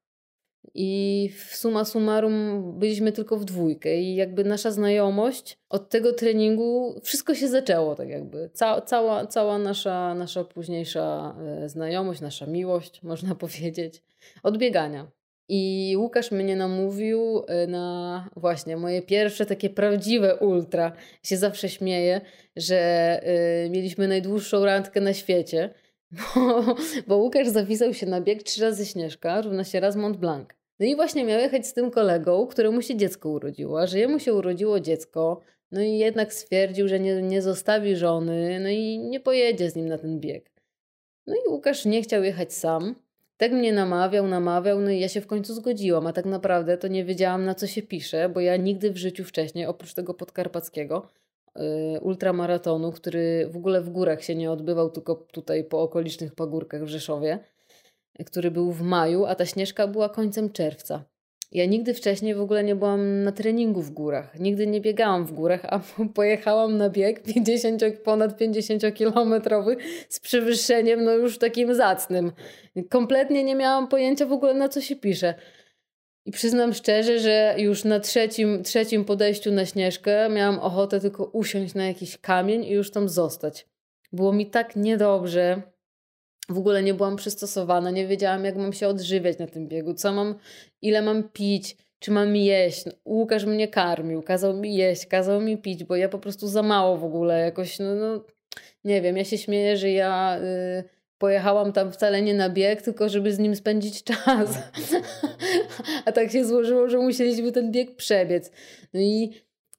I w suma summarum byliśmy tylko w dwójkę i jakby nasza znajomość od tego treningu wszystko się zaczęło tak jakby. Ca cała, cała nasza, nasza późniejsza e, znajomość, nasza miłość, można powiedzieć, od biegania. I Łukasz mnie namówił y, na właśnie moje pierwsze takie prawdziwe ultra. Się zawsze śmieję, że y, mieliśmy najdłuższą randkę na świecie, bo, bo Łukasz zapisał się na bieg trzy razy Śnieżka, równa się raz Mont Blanc. No i właśnie miał jechać z tym kolegą, któremu się dziecko urodziło, a że jemu się urodziło dziecko, no i jednak stwierdził, że nie, nie zostawi żony, no i nie pojedzie z nim na ten bieg. No i Łukasz nie chciał jechać sam, tak mnie namawiał, namawiał, no i ja się w końcu zgodziłam, a tak naprawdę to nie wiedziałam na co się pisze, bo ja nigdy w życiu wcześniej, oprócz tego podkarpackiego, yy, ultramaratonu, który w ogóle w górach się nie odbywał, tylko tutaj po okolicznych pagórkach w Rzeszowie, który był w maju, a ta śnieżka była końcem czerwca. Ja nigdy wcześniej w ogóle nie byłam na treningu w górach. Nigdy nie biegałam w górach, a pojechałam na bieg 50, ponad 50-kilometrowy z przewyższeniem, no już takim zacnym. Kompletnie nie miałam pojęcia w ogóle na co się pisze. I przyznam szczerze, że już na trzecim, trzecim podejściu na śnieżkę miałam ochotę tylko usiąść na jakiś kamień i już tam zostać. Było mi tak niedobrze, w ogóle nie byłam przystosowana, nie wiedziałam, jak mam się odżywiać na tym biegu, co mam, ile mam pić, czy mam jeść. Łukasz mnie karmił, kazał mi jeść, kazał mi pić, bo ja po prostu za mało w ogóle jakoś, no, no nie wiem, ja się śmieję, że ja y, pojechałam tam wcale nie na bieg, tylko żeby z nim spędzić czas. A tak się złożyło, że musieliśmy ten bieg przebiec. No i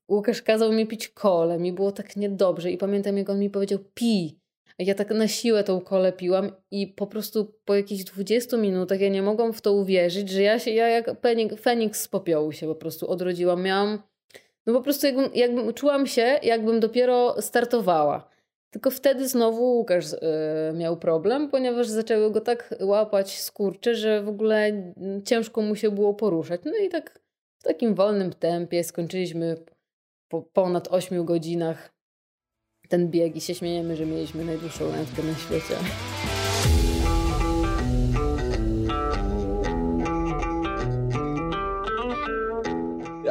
Łukasz kazał mi pić kolę, mi było tak niedobrze i pamiętam jak on mi powiedział pij. Ja tak na siłę tą kolę piłam i po prostu po jakichś 20 minutach ja nie mogłam w to uwierzyć, że ja się, ja jak Feniks z popiołu się po prostu odrodziłam. Miałam, no po prostu jakbym, jakbym czułam się, jakbym dopiero startowała. Tylko wtedy znowu Łukasz yy, miał problem, ponieważ zaczęły go tak łapać skurcze, że w ogóle ciężko mu się było poruszać. No i tak w takim wolnym tempie skończyliśmy po ponad 8 godzinach ten bieg i się śmiejemy, że mieliśmy najdłuższą rękę na świecie.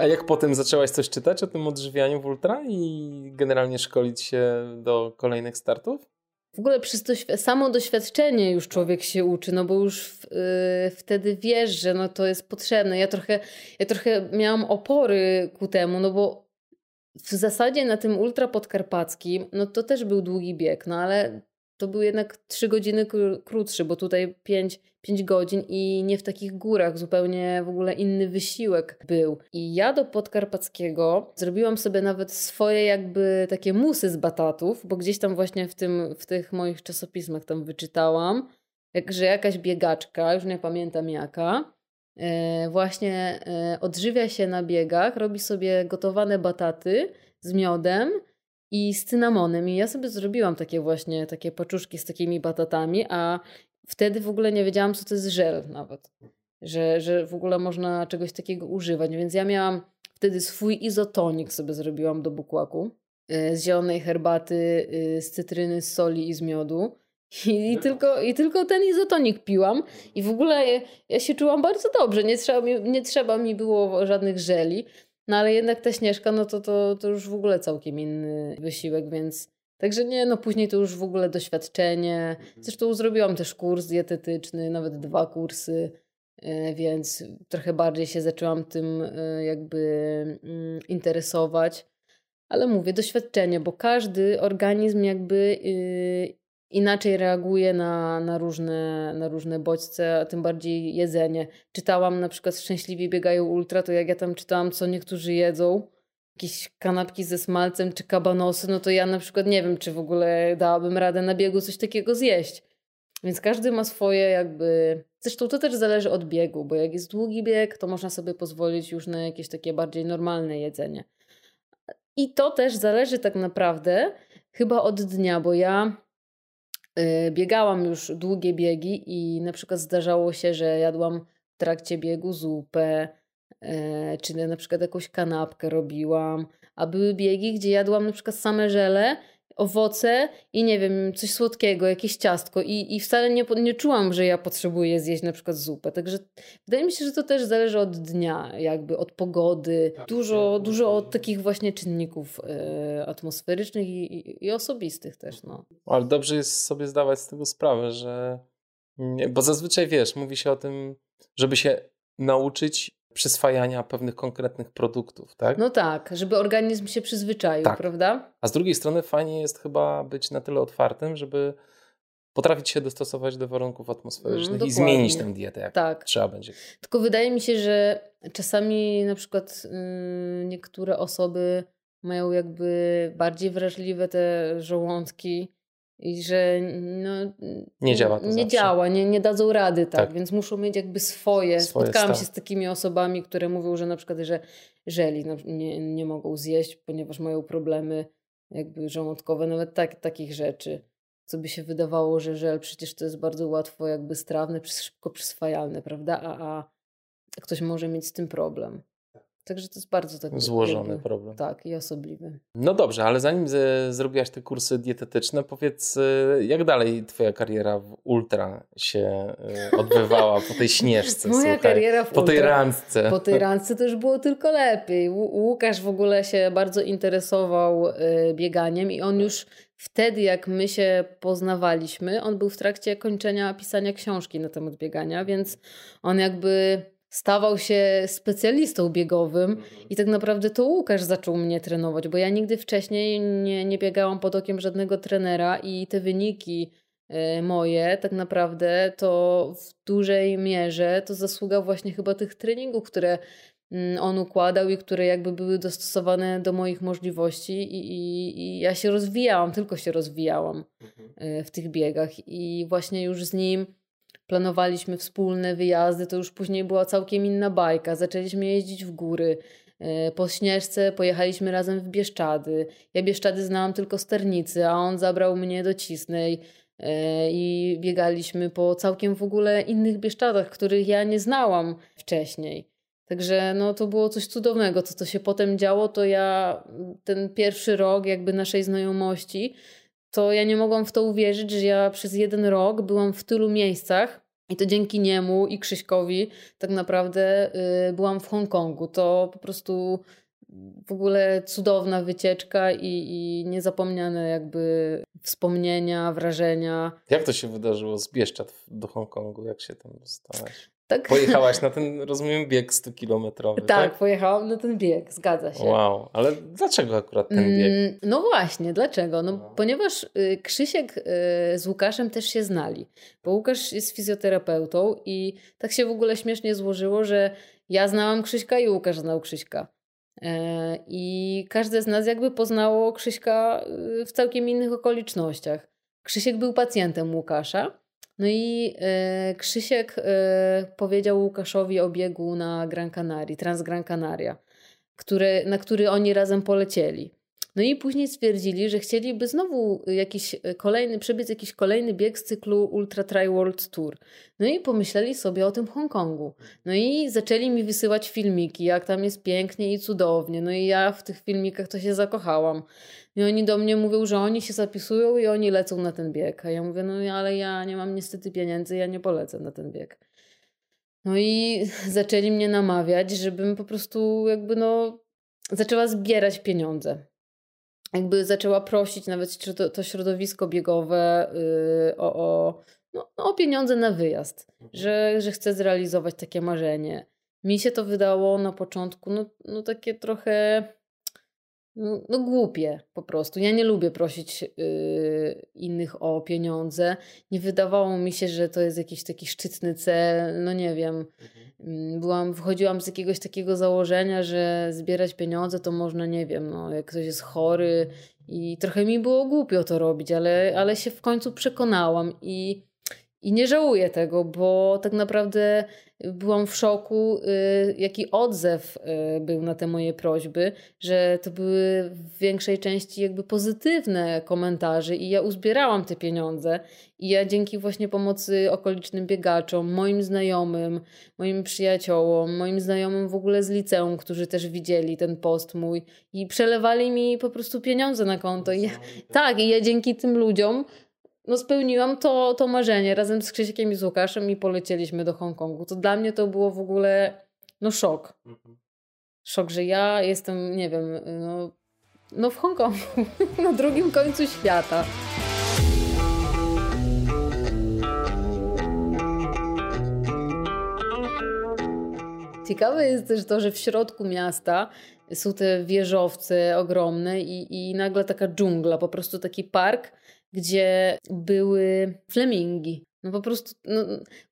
A jak potem zaczęłaś coś czytać o tym odżywianiu w ultra i generalnie szkolić się do kolejnych startów? W ogóle przez doświ- samo doświadczenie już człowiek się uczy, no bo już yy, wtedy wiesz, że no to jest potrzebne. Ja trochę, ja trochę miałam opory ku temu, no bo w zasadzie na tym ultra podkarpackim, no to też był długi bieg, no ale to był jednak 3 godziny krótszy, bo tutaj 5, 5 godzin i nie w takich górach, zupełnie w ogóle inny wysiłek był. I ja do podkarpackiego zrobiłam sobie nawet swoje jakby takie musy z batatów, bo gdzieś tam właśnie w, tym, w tych moich czasopismach tam wyczytałam, że jakaś biegaczka, już nie pamiętam jaka, właśnie e, odżywia się na biegach, robi sobie gotowane bataty z miodem i z cynamonem. I ja sobie zrobiłam takie właśnie takie paczuszki z takimi batatami, a wtedy w ogóle nie wiedziałam, co to jest żel nawet. Że, że w ogóle można czegoś takiego używać. Więc ja miałam wtedy swój izotonik sobie zrobiłam do bukłaku e, z zielonej herbaty, z cytryny, z soli i z miodu. I, i, tylko, I tylko ten izotonik piłam i w ogóle ja się czułam bardzo dobrze. Nie trzeba mi, nie trzeba mi było żadnych żeli. No ale jednak ta Śnieżka, no to, to, to już w ogóle całkiem inny wysiłek, więc... Także nie, no później to już w ogóle doświadczenie. Mhm. Zresztą zrobiłam też kurs dietetyczny, nawet dwa kursy, e, więc trochę bardziej się zaczęłam tym e, jakby mm, interesować. Ale mówię, doświadczenie, bo każdy organizm jakby y, inaczej reaguje na, na, różne, na różne bodźce, a tym bardziej jedzenie. Czytałam na przykład Szczęśliwi biegają ultra, to jak ja tam czytałam, co niektórzy jedzą, jakieś kanapki ze smalcem czy kabanosy, no to ja na przykład nie wiem, czy w ogóle dałabym radę na biegu coś takiego zjeść. Więc każdy ma swoje jakby... Zresztą to też zależy od biegu, bo jak jest długi bieg, to można sobie pozwolić już na jakieś takie bardziej normalne jedzenie. I to też zależy tak naprawdę chyba od dnia, bo ja biegałam już długie biegi i na przykład zdarzało się, że jadłam w trakcie biegu zupę, e, czy na przykład jakąś kanapkę robiłam, a były biegi, gdzie jadłam na przykład same żele owoce i nie wiem, coś słodkiego, jakieś ciastko i, i wcale nie, nie czułam, że ja potrzebuję zjeść na przykład zupę. Także wydaje mi się, że to też zależy od dnia, jakby od pogody, tak, dużo, tak, dużo od takich właśnie czynników y, atmosferycznych i, i, i, osobistych też. No. Ale dobrze jest sobie zdawać z tego sprawę, że bo zazwyczaj wiesz, mówi się o tym, żeby się nauczyć przyswajania pewnych konkretnych produktów, tak? No tak, żeby organizm się przyzwyczaił, tak. prawda? A z drugiej strony fajnie jest chyba być na tyle otwartym, żeby potrafić się dostosować do warunków atmosferycznych i zmienić tę dietę, jak tak. trzeba będzie. Tylko wydaje mi się, że czasami na przykład yy, niektóre osoby mają jakby bardziej wrażliwe te żołądki i że no, nie działa Nie zawsze. działa, nie, nie dadzą rady, tak? tak? Więc muszą mieć jakby swoje. swoje Spotkałam się z takimi osobami, które mówią, że na przykład, że żeli nie, nie mogą zjeść, ponieważ mają problemy jakby żołądkowe, nawet tak, takich rzeczy. Co by się wydawało, że żel przecież to jest bardzo łatwo jakby strawne, szybko przyswajalne, prawda? A, a ktoś może mieć z tym problem. Także to jest bardzo tak złożony jakby, problem. Tak, i osobliwy. No dobrze, ale zanim z, zrobiłaś te kursy dietetyczne, powiedz, y, jak dalej Twoja kariera w ultra się y, odbywała po tej śnieżce? Moja słuchaj, kariera w Po ultra, tej randce. Po tej randce to już było tylko lepiej. Łukasz w ogóle się bardzo interesował bieganiem i on już wtedy, jak my się poznawaliśmy, on był w trakcie kończenia pisania książki na temat biegania, więc on jakby stawał się specjalistą biegowym i tak naprawdę to Łukasz zaczął mnie trenować, bo ja nigdy wcześniej nie, nie biegałam pod okiem żadnego trenera i te wyniki e, moje tak naprawdę to w dużej mierze to zasługa właśnie chyba tych treningów, które mm, on układał i które jakby były dostosowane do moich możliwości i, i, i ja się rozwijałam, tylko się rozwijałam Mhm. e, w tych biegach i właśnie już z nim planowaliśmy wspólne wyjazdy, to już później była całkiem inna bajka. Zaczęliśmy jeździć w góry. E, Po Śnieżce pojechaliśmy razem w Bieszczady. Ja Bieszczady znałam tylko z Ternicy, a on zabrał mnie do Cisnej e, i biegaliśmy po całkiem w ogóle innych Bieszczadach, których ja nie znałam wcześniej. Także no, to było coś cudownego. To, co się potem działo, to ja ten pierwszy rok jakby naszej znajomości, to ja nie mogłam w to uwierzyć, że ja przez jeden rok byłam w tylu miejscach i to dzięki niemu i Krzyśkowi tak naprawdę y, byłam w Hongkongu. To po prostu w ogóle cudowna wycieczka i, i niezapomniane jakby wspomnienia, wrażenia. Jak to się wydarzyło z Bieszczad do Hongkongu? Jak się tam dostałaś? Tak, Pojechałaś na ten, rozumiem, bieg 100-kilometrowy, tak, tak? pojechałam na ten bieg, zgadza się. Wow, ale dlaczego akurat ten bieg? Mm, No właśnie, dlaczego? No, No. Ponieważ y, Krzysiek y, z Łukaszem też się znali, bo Łukasz jest fizjoterapeutą i tak się w ogóle śmiesznie złożyło, że ja znałam Krzyśka i Łukasz znał Krzyśka. E, I każde z nas jakby poznało Krzyśka y, w całkiem innych okolicznościach. Krzysiek był pacjentem Łukasza. No i e, Krzysiek e, powiedział Łukaszowi o biegu na Gran Canaria, Trans Gran Canaria które, na który oni razem polecieli. No i później stwierdzili, że chcieliby znowu jakiś e, kolejny, przebiec jakiś kolejny bieg z cyklu Ultra Tri World Tour. No i pomyśleli sobie o tym Hongkongu. No i zaczęli mi wysyłać filmiki, jak tam jest pięknie i cudownie. No i ja w tych filmikach to się zakochałam. I oni do mnie mówią, że oni się zapisują i oni lecą na ten bieg. A ja mówię, no ale ja nie mam niestety pieniędzy, ja nie polecę na ten bieg. No i zaczęli mnie namawiać, żebym po prostu jakby no zaczęła zbierać pieniądze. Jakby zaczęła prosić nawet to środowisko biegowe yy, o, o, no, no, o pieniądze na wyjazd, że, że chcę zrealizować takie marzenie. Mi się to wydało na początku no, no takie trochę no, no głupie po prostu. Ja nie lubię prosić yy, innych o pieniądze. Nie wydawało mi się, że to jest jakiś taki szczytny cel. No nie wiem. Mm, Byłam, wychodziłam z jakiegoś takiego założenia, że zbierać pieniądze to można, nie wiem, no, jak ktoś jest chory i trochę mi było głupio to robić, ale, ale się w końcu przekonałam i, i nie żałuję tego, bo tak naprawdę byłam w szoku, y, jaki odzew y, był na te moje prośby, że to były w większej części jakby pozytywne komentarze i ja uzbierałam te pieniądze i ja dzięki właśnie pomocy okolicznym biegaczom, moim znajomym, moim przyjaciołom, moim znajomym w ogóle z liceum, którzy też widzieli ten post mój i przelewali mi po prostu pieniądze na konto. I ja, tak, i ja dzięki tym ludziom no spełniłam to, to marzenie razem z Krzysikiem i z Łukaszem i polecieliśmy do Hongkongu. To dla mnie to było w ogóle no szok. Szok, że ja jestem, nie wiem, no, no w Hongkongu, na drugim końcu świata. Ciekawe jest też to, że w środku miasta są te wieżowce ogromne i, i nagle taka dżungla, po prostu taki park, gdzie były flemingi. No po prostu, no,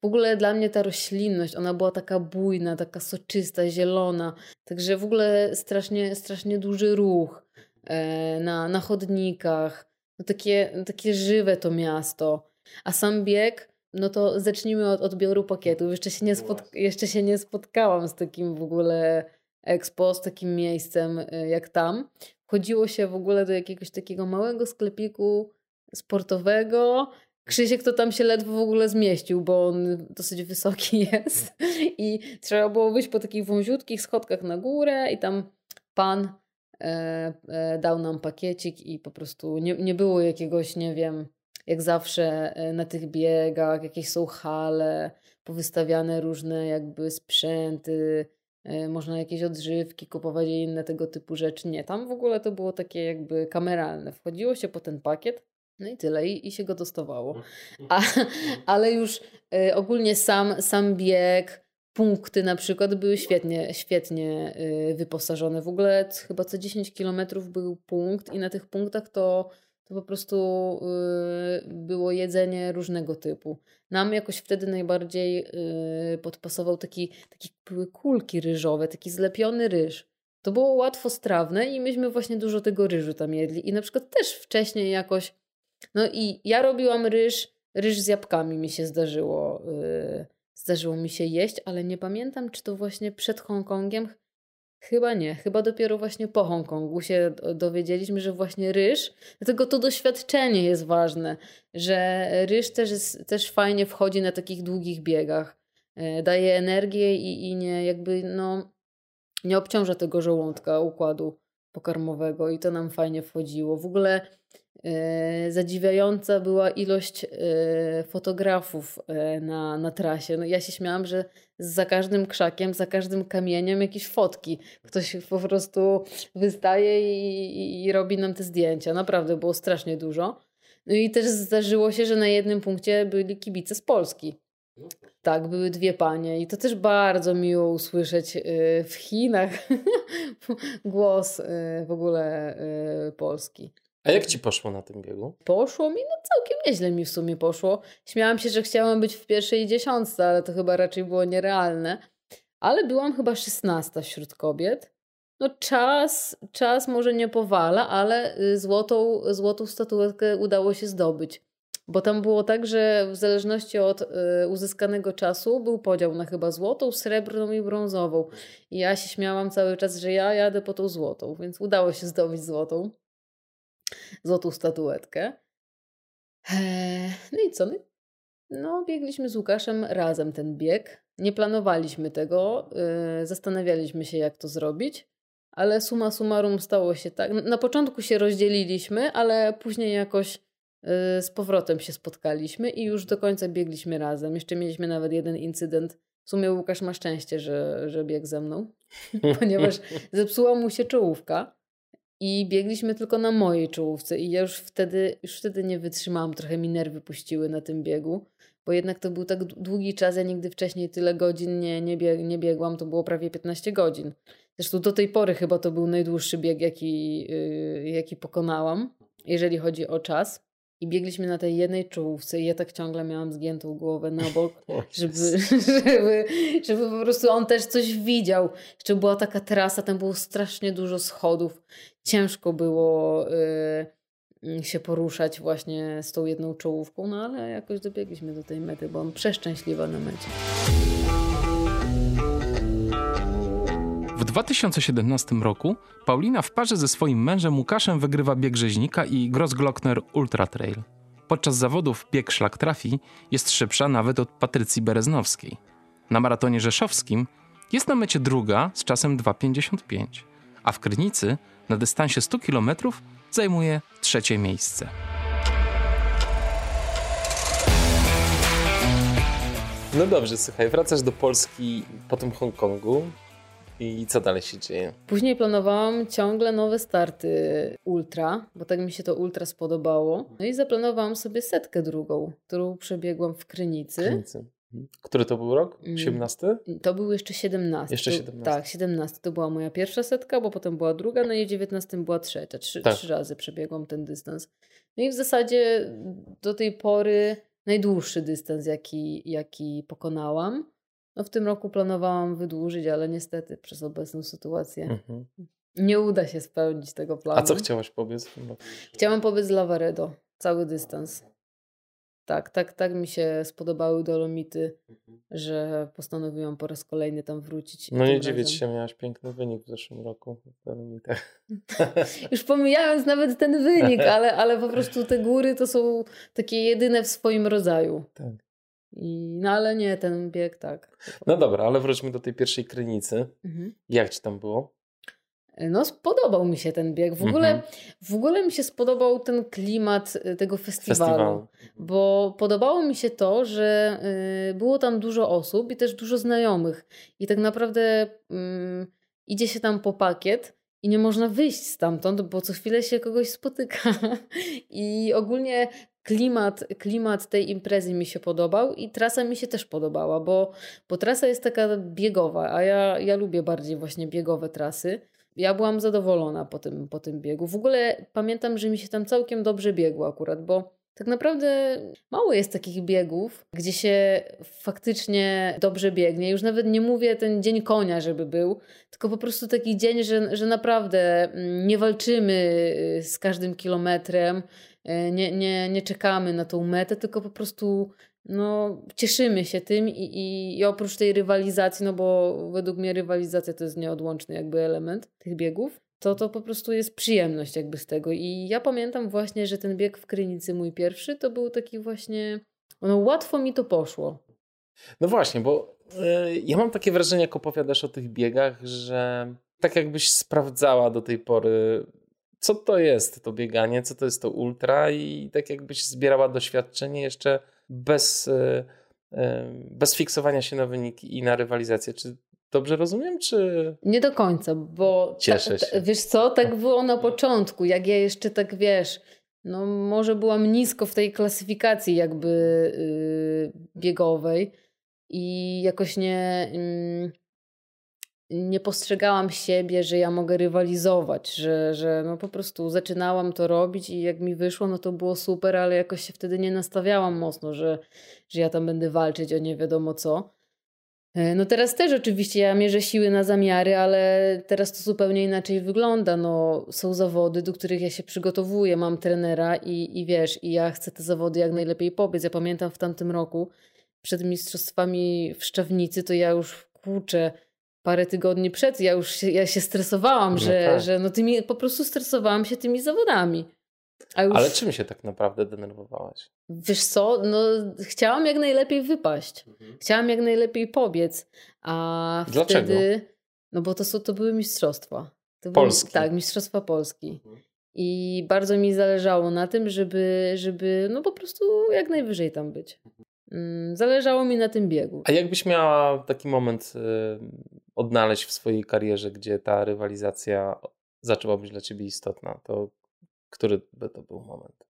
w ogóle dla mnie ta roślinność, ona była taka bujna, taka soczysta, zielona. Także w ogóle strasznie, strasznie duży ruch e, na, na chodnikach. No takie, takie żywe to miasto. A sam bieg, no to zacznijmy od odbioru pakietów. Jeszcze się nie, spot, jeszcze się nie spotkałam z takim w ogóle expo, z takim miejscem e, jak tam. Wchodziło się w ogóle do jakiegoś takiego małego sklepiku sportowego. Krzysiek to tam się ledwo w ogóle zmieścił, bo on dosyć wysoki jest i trzeba było wyjść po takich wąziutkich schodkach na górę i tam pan e, e, dał nam pakiecik i po prostu nie, nie było jakiegoś, nie wiem, jak zawsze e, na tych biegach, jakieś są hale, powystawiane różne jakby sprzęty, e, można jakieś odżywki kupować i inne tego typu rzeczy. Nie, tam w ogóle to było takie jakby kameralne. Wchodziło się po ten pakiet, no i tyle, i, i się go dostawało. A, ale już y, ogólnie sam, sam bieg, punkty na przykład były świetnie, świetnie y, wyposażone. W ogóle chyba co 10 kilometrów był punkt i na tych punktach to, to po prostu y, było jedzenie różnego typu. Nam jakoś wtedy najbardziej y, podpasował taki, taki były kulki ryżowe, taki zlepiony ryż. To było łatwo strawne i myśmy właśnie dużo tego ryżu tam jedli. I na przykład też wcześniej jakoś, no i ja robiłam ryż, ryż z jabłkami mi się zdarzyło zdarzyło mi się jeść, ale nie pamiętam, czy to właśnie przed Hongkongiem. Chyba nie, chyba dopiero właśnie po Hongkongu się dowiedzieliśmy, że właśnie ryż, dlatego to doświadczenie jest ważne, że ryż też, jest, też fajnie wchodzi na takich długich biegach, e, daje energię i, i nie jakby no nie obciąża tego żołądka, układu pokarmowego i to nam fajnie wchodziło. W ogóle zadziwiająca była ilość e, fotografów e, na, na trasie. No ja się śmiałam, że za każdym krzakiem, za każdym kamieniem jakieś fotki. Ktoś po prostu wystaje i, i robi nam te zdjęcia. Naprawdę było strasznie dużo. No i też zdarzyło się, że na jednym punkcie byli kibice z Polski. Tak, były dwie panie i to też bardzo miło usłyszeć w Chinach głos w ogóle Polski. A jak ci poszło na tym biegu? Poszło mi, no całkiem nieźle mi w sumie poszło. Śmiałam się, że chciałam być w pierwszej dziesiątce, ale to chyba raczej było nierealne. Ale byłam chyba szesnasta wśród kobiet. No czas, czas może nie powala, ale y, złotą, złotą statuetkę udało się zdobyć. Bo tam było tak, że w zależności od y, uzyskanego czasu był podział na chyba złotą, srebrną i brązową. I ja się śmiałam cały czas, że ja jadę po tą złotą, więc udało się zdobyć złotą złotą statuetkę. Eee, no i co? No, no, biegliśmy z Łukaszem razem ten bieg. Nie planowaliśmy tego, yy, zastanawialiśmy się, jak to zrobić, ale suma summarum stało się tak. Na początku się rozdzieliliśmy, ale później jakoś yy, z powrotem się spotkaliśmy i już do końca biegliśmy razem. Jeszcze mieliśmy nawet jeden incydent. W sumie Łukasz ma szczęście, że, że biegł ze mną, ponieważ zepsuła mu się czołówka. I biegliśmy tylko na mojej czołówce i ja już wtedy, już wtedy nie wytrzymałam, trochę mi nerwy puściły na tym biegu, bo jednak to był tak długi czas, ja nigdy wcześniej tyle godzin nie, nie, bieg, nie biegłam, to było prawie 15 godzin. Zresztą do tej pory chyba to był najdłuższy bieg, jaki, yy, jaki pokonałam, jeżeli chodzi o czas. I biegliśmy na tej jednej czołówce i ja tak ciągle miałam zgiętą głowę na bok, żeby, żeby, żeby po prostu on też coś widział. Jeszcze była taka trasa, tam było strasznie dużo schodów. Ciężko było y, się poruszać właśnie z tą jedną czołówką, no ale jakoś dobiegliśmy do tej mety, bo on przeszczęśliwa na mecie. 2017 roku Paulina w parze ze swoim mężem Łukaszem wygrywa bieg rzeźnika i Grossglockner Ultra Trail. Podczas zawodów bieg szlak trafi jest szybsza nawet od Patrycji Bereznowskiej. Na maratonie rzeszowskim jest na mecie druga z czasem 2,55, a w Krynicy na dystansie 100 km zajmuje trzecie miejsce. No dobrze, słuchaj, wracasz do Polski po tym Hongkongu. I co dalej się dzieje? Później planowałam ciągle nowe starty ultra, bo tak mi się to ultra spodobało. No i zaplanowałam sobie setkę drugą, którą przebiegłam w Krynicy. Krynicy. Mhm. Który to był rok? 17? Mm, to był jeszcze 17. Jeszcze 17. tak, 17 to była moja pierwsza setka, bo potem była druga, no i w 19 była trzecia. Trzy, tak. trzy razy przebiegłam ten dystans. No i w zasadzie do tej pory najdłuższy dystans, jaki, jaki pokonałam. No w tym roku planowałam wydłużyć, ale niestety przez obecną sytuację mhm. nie uda się spełnić tego planu. A co chciałaś pobiec? Chciałam pobiec Lavaredo, cały dystans. Tak, tak, tak mi się spodobały Dolomity, że postanowiłam po raz kolejny tam wrócić. No nie dziwić się, miałaś piękny wynik w zeszłym roku w Dolomitach. Już pomijając nawet ten wynik, ale, ale po prostu te góry to są takie jedyne w swoim rodzaju. Tak. I, no ale nie, ten bieg tak. No dobra, ale wróćmy do tej pierwszej krynicy. Mhm. Jak ci tam było? No, spodobał mi się ten bieg. W ogóle, mhm. w ogóle mi się spodobał ten klimat y, tego festiwalu, festiwalu. bo podobało mi się to, że y, było tam dużo osób i też dużo znajomych. I tak naprawdę y, idzie się tam po pakiet i nie można wyjść stamtąd, bo co chwilę się kogoś spotyka. I ogólnie klimat, klimat tej imprezy mi się podobał i trasa mi się też podobała, bo, bo trasa jest taka biegowa, a ja, ja lubię bardziej właśnie biegowe trasy. Ja byłam zadowolona po tym, po tym biegu. W ogóle pamiętam, że mi się tam całkiem dobrze biegło akurat, bo tak naprawdę mało jest takich biegów, gdzie się faktycznie dobrze biegnie. Już nawet nie mówię ten dzień konia, żeby był, tylko po prostu taki dzień, że, że naprawdę mm, nie walczymy y, z każdym kilometrem, y, nie, nie, nie czekamy na tą metę, tylko po prostu no, cieszymy się tym i, i, i oprócz tej rywalizacji, no bo według mnie rywalizacja to jest nieodłączny jakby element tych biegów, to to po prostu jest przyjemność jakby z tego. I ja pamiętam właśnie, że ten bieg w Krynicy mój pierwszy to był taki właśnie, no łatwo mi to poszło. No właśnie, bo y, ja mam takie wrażenie, jak opowiadasz o tych biegach, że tak jakbyś sprawdzała do tej pory, co to jest to bieganie, co to jest to ultra i tak jakbyś zbierała doświadczenie jeszcze bez, y, bez fiksowania się na wyniki i na rywalizację. Czy Dobrze rozumiem, czy. Nie do końca, bo. Cieszę się. wiesz co, tak było na początku, jak ja jeszcze tak wiesz. No, może byłam nisko w tej klasyfikacji, jakby yy, biegowej, i jakoś nie. Yy, nie postrzegałam siebie, że ja mogę rywalizować, że, że no po prostu zaczynałam to robić i jak mi wyszło, no to było super, ale jakoś się wtedy nie nastawiałam mocno, że, że ja tam będę walczyć o nie wiadomo co. E, no teraz też oczywiście ja mierzę siły na zamiary, ale teraz to zupełnie inaczej wygląda. No, są zawody, do których ja się przygotowuję, mam trenera i, i wiesz, i ja chcę te zawody jak najlepiej pobiec. Ja pamiętam w tamtym roku przed mistrzostwami w Szczawnicy, to ja już kurczę parę tygodni przed, ja już się, ja się stresowałam, no że, tak. że no tymi, po prostu stresowałam się tymi zawodami. Już... Ale czym się tak naprawdę denerwowałaś? Wiesz co, no chciałam jak najlepiej wypaść. Mhm. Chciałam jak najlepiej pobiec. A Dlaczego? wtedy... No bo to, są, to były mistrzostwa. To Polski? Były, tak, mistrzostwa Polski. Mhm. I bardzo mi zależało na tym, żeby, żeby no po prostu jak najwyżej tam być. Mhm. Mm, zależało mi na tym biegu. A jakbyś miała taki moment y, odnaleźć w swojej karierze, gdzie ta rywalizacja zaczęła być dla ciebie istotna, to który by to był moment?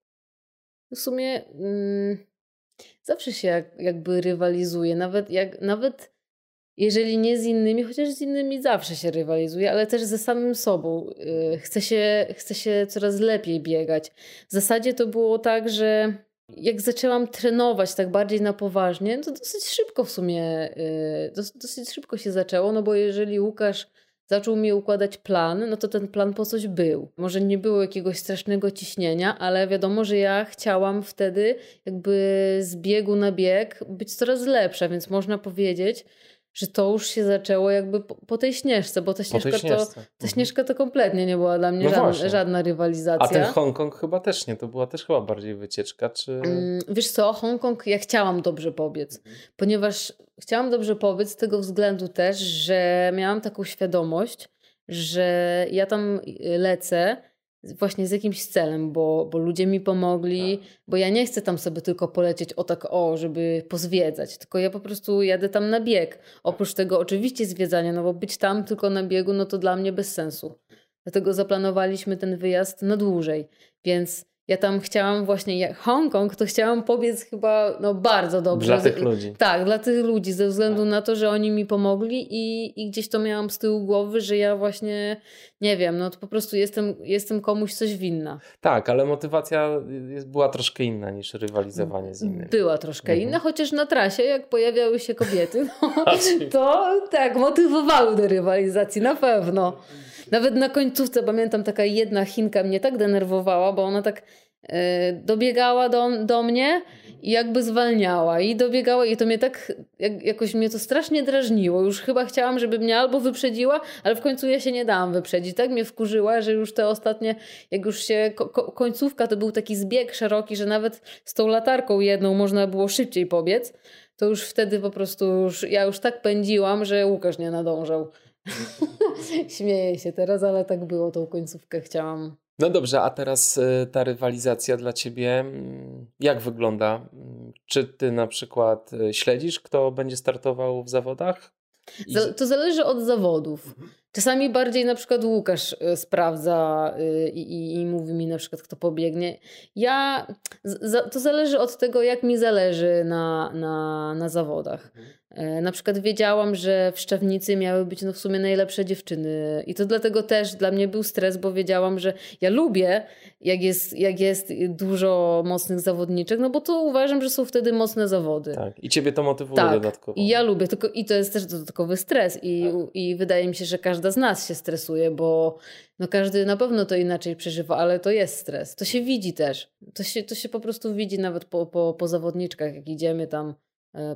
W sumie mm, zawsze się jak, jakby rywalizuje, nawet, jak, nawet jeżeli nie z innymi, chociaż z innymi zawsze się rywalizuje, ale też ze samym sobą. Yy, chce, się, chce się coraz lepiej biegać. W zasadzie to było tak, że jak zaczęłam trenować tak bardziej na poważnie, to dosyć szybko w sumie, yy, dosyć szybko się zaczęło, no bo jeżeli Łukasz zaczął mi układać plan, no to ten plan po coś był. Może nie było jakiegoś strasznego ciśnienia, ale wiadomo, że ja chciałam wtedy jakby z biegu na bieg być coraz lepsza, więc można powiedzieć, że to już się zaczęło jakby po, po tej śnieżce, bo ta śnieżka, To, ta mhm. śnieżka to kompletnie nie była dla mnie no żadna, żadna, rywalizacja. A ten Hongkong chyba też nie, to była też chyba bardziej wycieczka, czy... Mm, wiesz co, Hongkong ja chciałam dobrze pobiec, mhm. ponieważ chciałam dobrze pobiec z tego względu też, że miałam taką świadomość, że ja tam lecę właśnie z jakimś celem, bo, bo ludzie mi pomogli, tak. bo ja nie chcę tam sobie tylko polecieć o tak o, żeby pozwiedzać, tylko ja po prostu jadę tam na bieg. Oprócz tego oczywiście zwiedzania, no bo być tam tylko na biegu, no to dla mnie bez sensu. Dlatego zaplanowaliśmy ten wyjazd na dłużej, więc ja tam chciałam właśnie, jak Hongkong, to chciałam pobiec chyba no, bardzo dobrze. Dla tych ludzi. Tak, dla tych ludzi, ze względu tak. na to, że oni mi pomogli i, i gdzieś to miałam z tyłu głowy, że ja właśnie, nie wiem, no to po prostu jestem, jestem komuś coś winna. Tak, ale motywacja była troszkę inna niż rywalizowanie z innymi. Była troszkę mhm. inna, chociaż na trasie, jak pojawiały się kobiety, no, to tak, motywowały do rywalizacji, na pewno. Nawet na końcówce pamiętam taka jedna Chinka mnie tak denerwowała, bo ona tak e, dobiegała do, do mnie i jakby zwalniała i dobiegała i to mnie tak, jak, jakoś mnie to strasznie drażniło. Już chyba chciałam, żeby mnie albo wyprzedziła, ale w końcu ja się nie dałam wyprzedzić. Tak mnie wkurzyła, że już te ostatnie, jak już się ko końcówka to był taki zbieg szeroki, że nawet z tą latarką jedną można było szybciej pobiec. To już wtedy po prostu już, ja już tak pędziłam, że Łukasz nie nadążał. Śmieję się teraz, ale tak było, tą końcówkę chciałam. No dobrze, a teraz y, ta rywalizacja dla ciebie, mm, jak wygląda? Mm, czy ty na przykład y, śledzisz, kto będzie startował w zawodach? To zależy od zawodów. Mhm. Czasami bardziej na przykład Łukasz y, sprawdza y, i, i, mówi mi na przykład, kto pobiegnie. Ja, to zależy od tego, jak mi zależy na, na, na zawodach. E, na przykład wiedziałam, że w Szczawnicy miały być no w sumie najlepsze dziewczyny i to dlatego też dla mnie był stres, bo wiedziałam, że ja lubię, jak jest, jak jest dużo mocnych zawodniczek, no bo to uważam, że są wtedy mocne zawody. Tak, i ciebie to motywuje tak. dodatkowo. i ja lubię, tylko i to jest też dodatkowy stres i, tak. i wydaje mi się, że każda z nas się stresuje, bo no każdy na pewno to inaczej przeżywa, ale to jest stres. To się widzi też. To się, to się po prostu widzi nawet po, po, po zawodniczkach, jak idziemy tam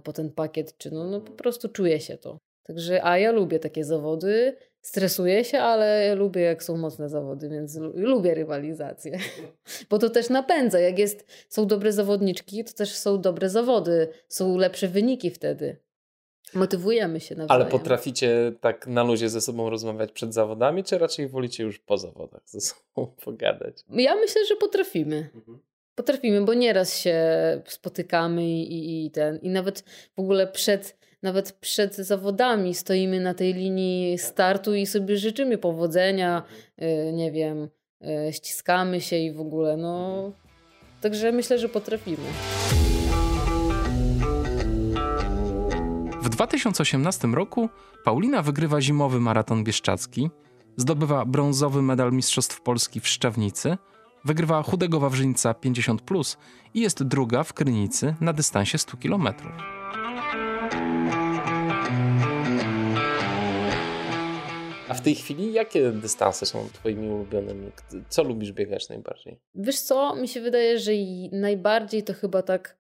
po ten pakiet, czy no, no po prostu czuję się to. Także, a ja lubię takie zawody, stresuję się, ale lubię jak są mocne zawody, więc lubię rywalizację. Bo to też napędza, jak jest, są dobre zawodniczki, to też są dobre zawody, są lepsze wyniki wtedy. Motywujemy się nawzajem. Ale potraficie tak na luzie ze sobą rozmawiać przed zawodami, czy raczej wolicie już po zawodach ze sobą pogadać? Ja myślę, że potrafimy. Mhm. Potrafimy, bo nieraz się spotykamy i, i ten. I nawet w ogóle przed, nawet przed zawodami stoimy na tej linii startu i sobie życzymy powodzenia, yy, nie wiem, yy, ściskamy się i w ogóle, no. Także myślę, że potrafimy. W 2018 roku Paulina wygrywa zimowy maraton bieszczacki, zdobywa brązowy medal Mistrzostw Polski w Szczawnicy – Wygrywa chudego Wawrzyńca 50 plus i jest druga w Krynicy na dystansie 100 km. A w tej chwili jakie dystanse są twoimi ulubionymi? Co lubisz biegać najbardziej? Wiesz co, mi się wydaje, że najbardziej to chyba tak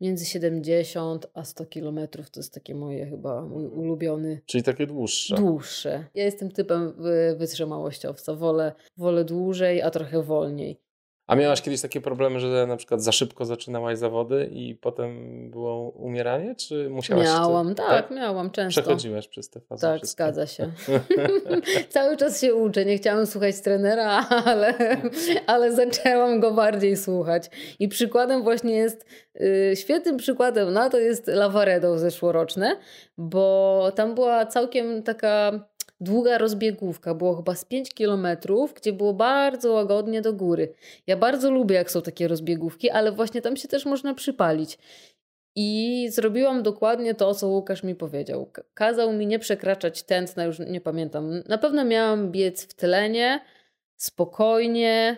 między 70 a 100 kilometrów to jest takie moje chyba mój ulubiony. Czyli takie dłuższe. Dłuższe. Ja jestem typem wytrzymałościowca. Wolę, wolę dłużej, a trochę wolniej. A miałaś kiedyś takie problemy, że na przykład za szybko zaczynałaś zawody i potem było umieranie, czy musiałaś... Miałam, tak, tak, miałam często. Przechodziłaś przez te fazy Tak, wszystkie. zgadza się. Cały czas się uczę, nie chciałam słuchać trenera, ale, ale zaczęłam go bardziej słuchać. I przykładem właśnie jest, yy, świetnym przykładem na to jest Lavaredo zeszłoroczne, bo tam była całkiem taka długa rozbiegówka, było chyba z 5 kilometrów, gdzie było bardzo łagodnie do góry. Ja bardzo lubię, jak są takie rozbiegówki, ale właśnie tam się też można przypalić. I zrobiłam dokładnie to, co Łukasz mi powiedział. Kazał mi nie przekraczać tętna, już nie pamiętam. Na pewno miałam biec w tlenie, spokojnie.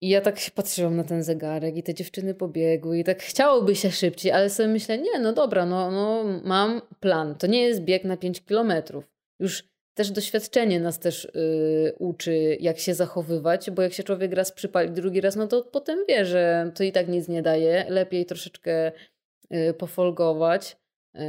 I ja tak się patrzyłam na ten zegarek i te dziewczyny pobiegły i tak chciałoby się szybciej, ale sobie myślę, nie, no dobra, no, no mam plan. To nie jest bieg na 5 kilometrów. Już też doświadczenie nas też y, uczy, jak się zachowywać, bo jak się człowiek raz przypali, drugi raz, no to potem wie, że to i tak nic nie daje. Lepiej troszeczkę y, pofolgować, y,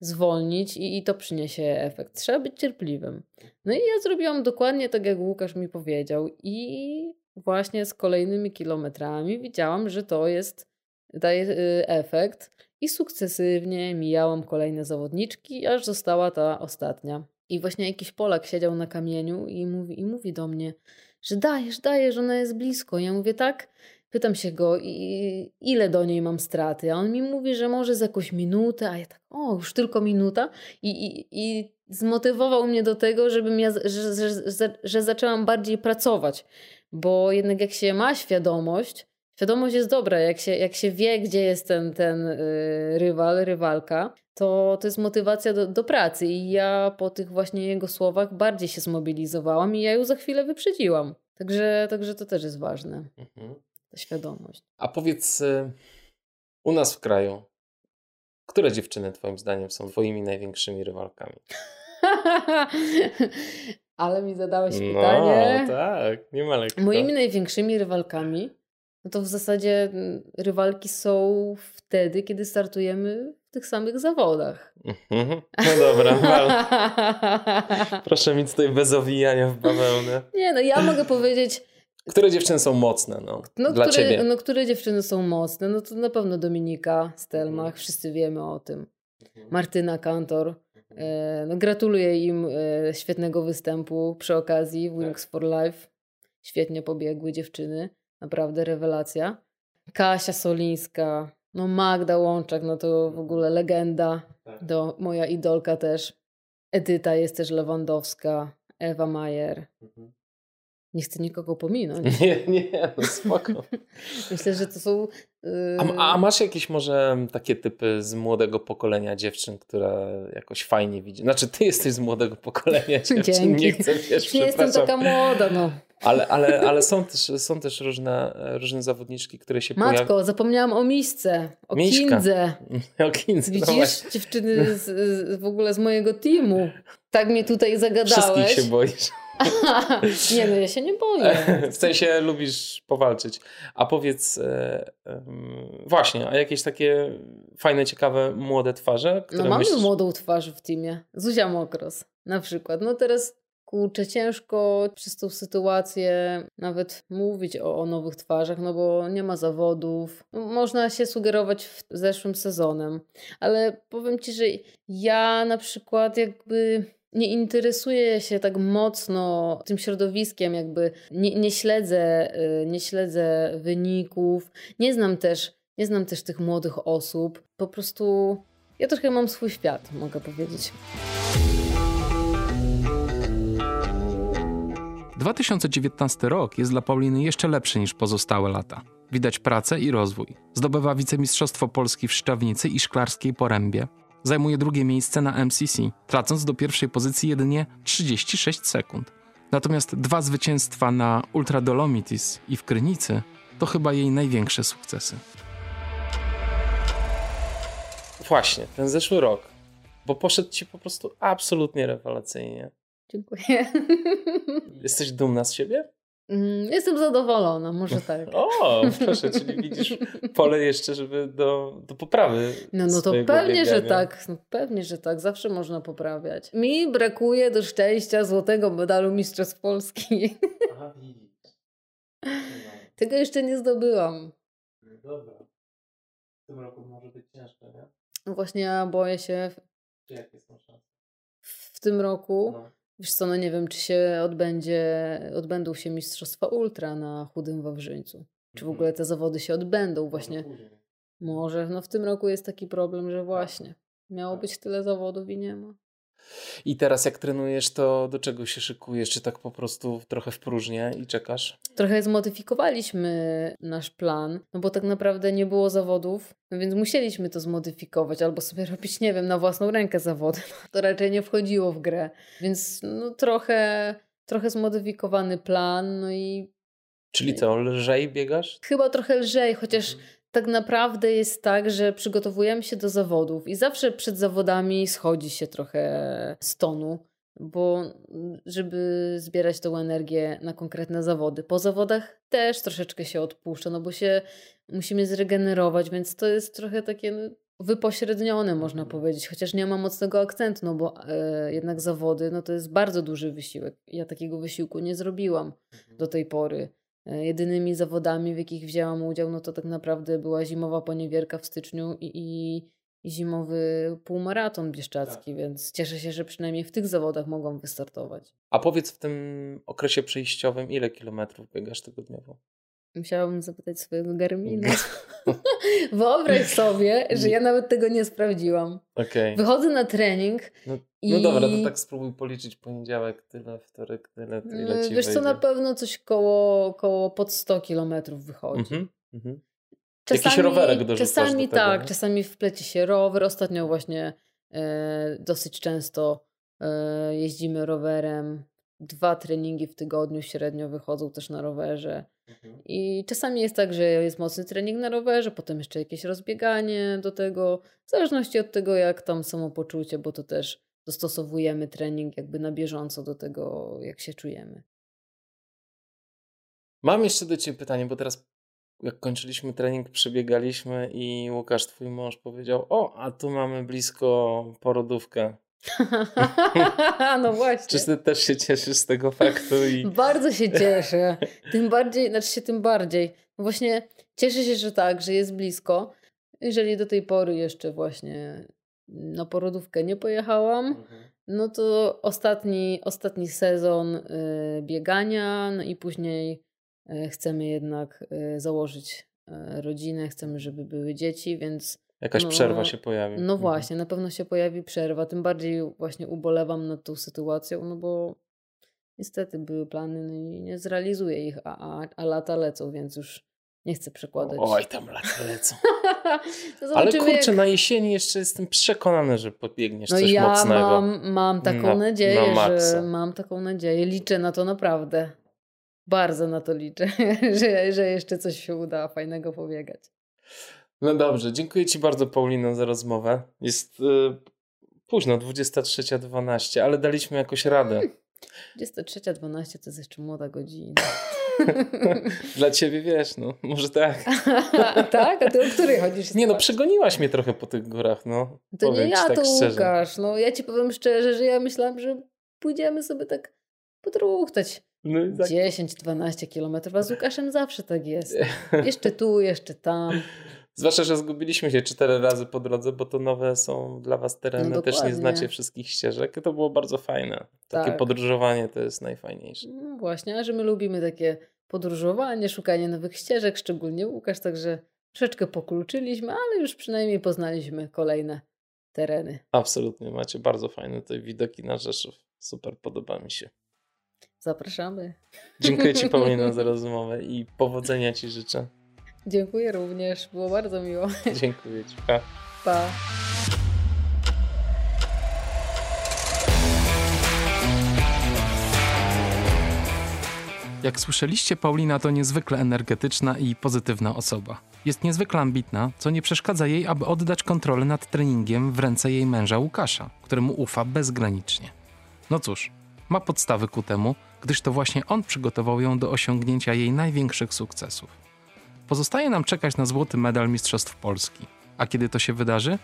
zwolnić i, i to przyniesie efekt. Trzeba być cierpliwym. No i ja zrobiłam dokładnie tak, jak Łukasz mi powiedział i właśnie z kolejnymi kilometrami widziałam, że to jest, daje efekt i sukcesywnie mijałam kolejne zawodniczki, aż została ta ostatnia. I właśnie jakiś Polak siedział na kamieniu i mówi, i mówi do mnie, że dajesz, dajesz, ona jest blisko. Ja mówię tak, pytam się go, i, ile do niej mam straty. A on mi mówi, że może z jakąś minutę, a ja tak, o, już tylko minuta. I, i, i zmotywował mnie do tego, żebym ja, że, że, że, że zaczęłam bardziej pracować. Bo jednak jak się ma świadomość, świadomość jest dobra, jak się, jak się wie, gdzie jest ten, ten yy, rywal, rywalka, to, to jest motywacja do, do pracy. I ja po tych właśnie jego słowach bardziej się zmobilizowałam i ja ją za chwilę wyprzedziłam. Także, także to też jest ważne. Mhm. Ta świadomość. A powiedz, y, u nas w kraju, które dziewczyny Twoim zdaniem są Twoimi największymi rywalkami? Ale mi zadałeś no, pytanie. No tak, nie ma lekko. Moimi największymi rywalkami, no to w zasadzie mm, rywalki są wtedy, kiedy startujemy w tych samych zawodach. Mhm. No dobra, proszę mi tutaj bez owijania w bawełnę. Nie, no ja mogę powiedzieć... Które dziewczyny są mocne, no, no dla które, ciebie? No, które dziewczyny są mocne? No to na pewno Dominika Stelmach, mhm. wszyscy wiemy o tym. Mhm. Martyna Kantor. E, no, gratuluję im e, świetnego występu przy okazji Wings for Life. Świetnie pobiegły dziewczyny. Naprawdę rewelacja. Kasia Solińska, no Magda Łączak, no to w ogóle legenda. Tak. Do, moja idolka też. Edyta jest też Lewandowska, Ewa Majer. Mhm. Nie chcę nikogo pominąć. Nie, nie, no spoko. Myślę, że to są. Yy... A, a, masz jakieś może takie typy z młodego pokolenia dziewczyn, która jakoś fajnie widzi? Znaczy, ty jesteś z młodego pokolenia dziewczyn, Dzięki. nie chcę, wiesz, Nie jestem taka młoda, no. Ale, ale, ale są też, są też różne, różne zawodniczki, które się Matko, pojawiają. zapomniałam o misce, o Miśka. kindze. O kindze, no Widzisz, właśnie. dziewczyny z, z, w ogóle z mojego teamu. Tak mnie tutaj zagadałeś. Wszystkich się boisz. nie, no ja się nie boję. W sensie lubisz powalczyć. A powiedz, e, właśnie, a jakieś takie fajne, ciekawe, młode twarze, które No mamy myślisz... młodą twarz w teamie. Zuzia Mokros na przykład. No teraz kurczę, ciężko przez tą sytuację nawet mówić o, o nowych twarzach, no bo nie ma zawodów. Można się sugerować w zeszłym sezonem, ale powiem Ci, że ja na przykład jakby nie interesuję się tak mocno tym środowiskiem, jakby nie, nie śledzę, y, nie śledzę wyników, nie znam też, nie znam też tych młodych osób. Po prostu ja trochę mam swój świat, mogę powiedzieć. 2019 rok jest dla Pauliny jeszcze lepszy niż pozostałe lata. Widać pracę i rozwój. Zdobywa wicemistrzostwo Polski w Szczawnicy i Szklarskiej Porębie. Zajmuje drugie miejsce na MCC, tracąc do pierwszej pozycji jedynie 36 sekund. Natomiast dwa zwycięstwa na Ultra Dolomitis i w Krynicy to chyba jej największe sukcesy. Właśnie, ten zeszły rok, bo poszedł ci po prostu absolutnie rewelacyjnie. Dziękuję. Jesteś dumna z siebie? Mm, Jestem zadowolona, może tak. O, proszę, czyli widzisz pole jeszcze, żeby do, do poprawy. No, no to pewnie, że biegania. tak. No, pewnie, że tak. Zawsze można poprawiać. Mi brakuje do szczęścia złotego medalu Mistrzostw Polski. Aha. Tego jeszcze nie zdobyłam. No dobra. W tym roku może być ciężko, nie? No Właśnie ja boję się Czy jakie są szanse? w tym roku. No. Wiesz co, no nie wiem, czy się odbędzie, odbędą się Mistrzostwa Ultra na Chudym Wawrzyńcu. Czy w Mhm. ogóle te zawody się odbędą właśnie. Może. No w tym roku jest taki problem, że właśnie miało Tak. być tyle zawodów i nie ma. I teraz jak trenujesz, to do czego się szykujesz? Czy tak po prostu trochę w próżnię i czekasz? Trochę zmodyfikowaliśmy nasz plan, no bo tak naprawdę nie było zawodów, no więc musieliśmy to zmodyfikować albo sobie robić, nie wiem, na własną rękę zawody. To raczej nie wchodziło w grę. Więc no trochę, trochę zmodyfikowany plan, no i Czyli co, lżej biegasz? chyba trochę lżej, chociaż Mhm. Tak naprawdę jest tak, że przygotowujemy się do zawodów i zawsze przed zawodami schodzi się trochę z tonu, bo żeby zbierać tą energię na konkretne zawody. Po zawodach też troszeczkę się odpuszcza, no bo się musimy zregenerować, więc to jest trochę takie no, wypośrednione, można Mhm. powiedzieć, chociaż nie ma mocnego akcentu, no bo e, jednak zawody, no to jest bardzo duży wysiłek. Ja takiego wysiłku nie zrobiłam do tej pory. E, Jedynymi zawodami, w jakich wzięłam udział, no to tak naprawdę była zimowa poniewierka w styczniu i, i, i zimowy półmaraton bieszczacki, więc cieszę się, że przynajmniej w tych zawodach mogłam wystartować. A powiedz w tym okresie przejściowym, ile kilometrów biegasz tygodniowo? Musiałabym zapytać swojego Garmina. Wyobraź sobie, że ja nawet tego nie sprawdziłam. Okej. Wychodzę na trening No, i... no dobra, to tak spróbuj policzyć poniedziałek, tyle, wtorek, tyle, tyle ci Wiesz co, wyjdzie. na pewno coś koło, koło pod 100 kilometrów wychodzi. Mhm, mhm. Jakiś rowerek dorzucasz Czasami do tak, czasami wpleci się rower. Ostatnio właśnie e, dosyć często e, jeździmy rowerem. Dwa treningi w tygodniu średnio wychodzą też na rowerze. Mhm. I czasami jest tak, że jest mocny trening na rowerze, potem jeszcze jakieś rozbieganie do tego, w zależności od tego, jak tam samopoczucie, bo to też dostosowujemy trening jakby na bieżąco do tego, jak się czujemy. Mam jeszcze do Ciebie pytanie, bo teraz jak kończyliśmy trening, przebiegaliśmy i Łukasz, Twój mąż powiedział, o, a tu mamy blisko porodówkę. no właśnie. Czy Ty też się cieszysz z tego faktu? I... Bardzo się cieszę. Tym bardziej, znaczy się tym bardziej. Właśnie cieszę się, że tak, że jest blisko. Jeżeli do tej pory jeszcze właśnie na porodówkę nie pojechałam, Mhm. no to ostatni, ostatni sezon y, biegania, no i później y, chcemy jednak y, założyć rodzinę, chcemy, żeby były dzieci, więc Jakaś No, przerwa się pojawi. No Mhm. właśnie, na pewno się pojawi przerwa. Tym bardziej właśnie ubolewam nad tą sytuacją, no bo niestety były plany no i nie zrealizuję ich, a, a, a lata lecą, więc już nie chcę przekładać. Oj, tam lata lecą. Ale kurczę, jak- na jesieni jeszcze jestem przekonany, że podbiegniesz No coś ja mocnego. mam, mam taką Na- nadzieję, na że mam taką nadzieję. Liczę na to naprawdę. Bardzo na to liczę, że, że jeszcze coś się uda fajnego pobiegać. No dobrze, dziękuję Ci bardzo Paulino za rozmowę. Jest y, późno, 23.12, ale daliśmy jakoś radę. 23.12 to jest jeszcze młoda godzina. Dla Ciebie wiesz, no może tak. tak? A ty o której chodzisz? Nie no, przegoniłaś mnie trochę po tych górach, no. To nie Powiem ci ja, tak to szczerze. Łukasz. No ja ci powiem szczerze, że ja myślałam, że pójdziemy sobie tak podruchtać. No tak. 10-12 kilometrów, a z Łukaszem zawsze tak jest. Jeszcze tu, jeszcze tam. Zwłaszcza, że zgubiliśmy się cztery razy po drodze, bo to nowe są dla Was tereny, No też nie znacie wszystkich ścieżek. To było bardzo fajne. Takie Tak. podróżowanie to jest najfajniejsze. No właśnie, a że my lubimy takie podróżowanie, szukanie nowych ścieżek, szczególnie Łukasz, także troszeczkę pokluczyliśmy, ale już przynajmniej poznaliśmy kolejne tereny. Absolutnie, macie bardzo fajne tutaj widoki na Rzeszów. Super, podoba mi się. Zapraszamy. Dziękuję Ci Paulina za rozmowę i powodzenia Ci życzę. Dziękuję również, było bardzo miło. Dziękuję Ci. Pa. Pa. Jak słyszeliście, Paulina to niezwykle energetyczna i pozytywna osoba. Jest niezwykle ambitna, co nie przeszkadza jej, aby oddać kontrolę nad treningiem w ręce jej męża Łukasza, któremu ufa bezgranicznie. No cóż, ma podstawy ku temu, gdyż to właśnie on przygotował ją do osiągnięcia jej największych sukcesów. Pozostaje nam czekać na złoty medal Mistrzostw Polski. A kiedy to się wydarzy?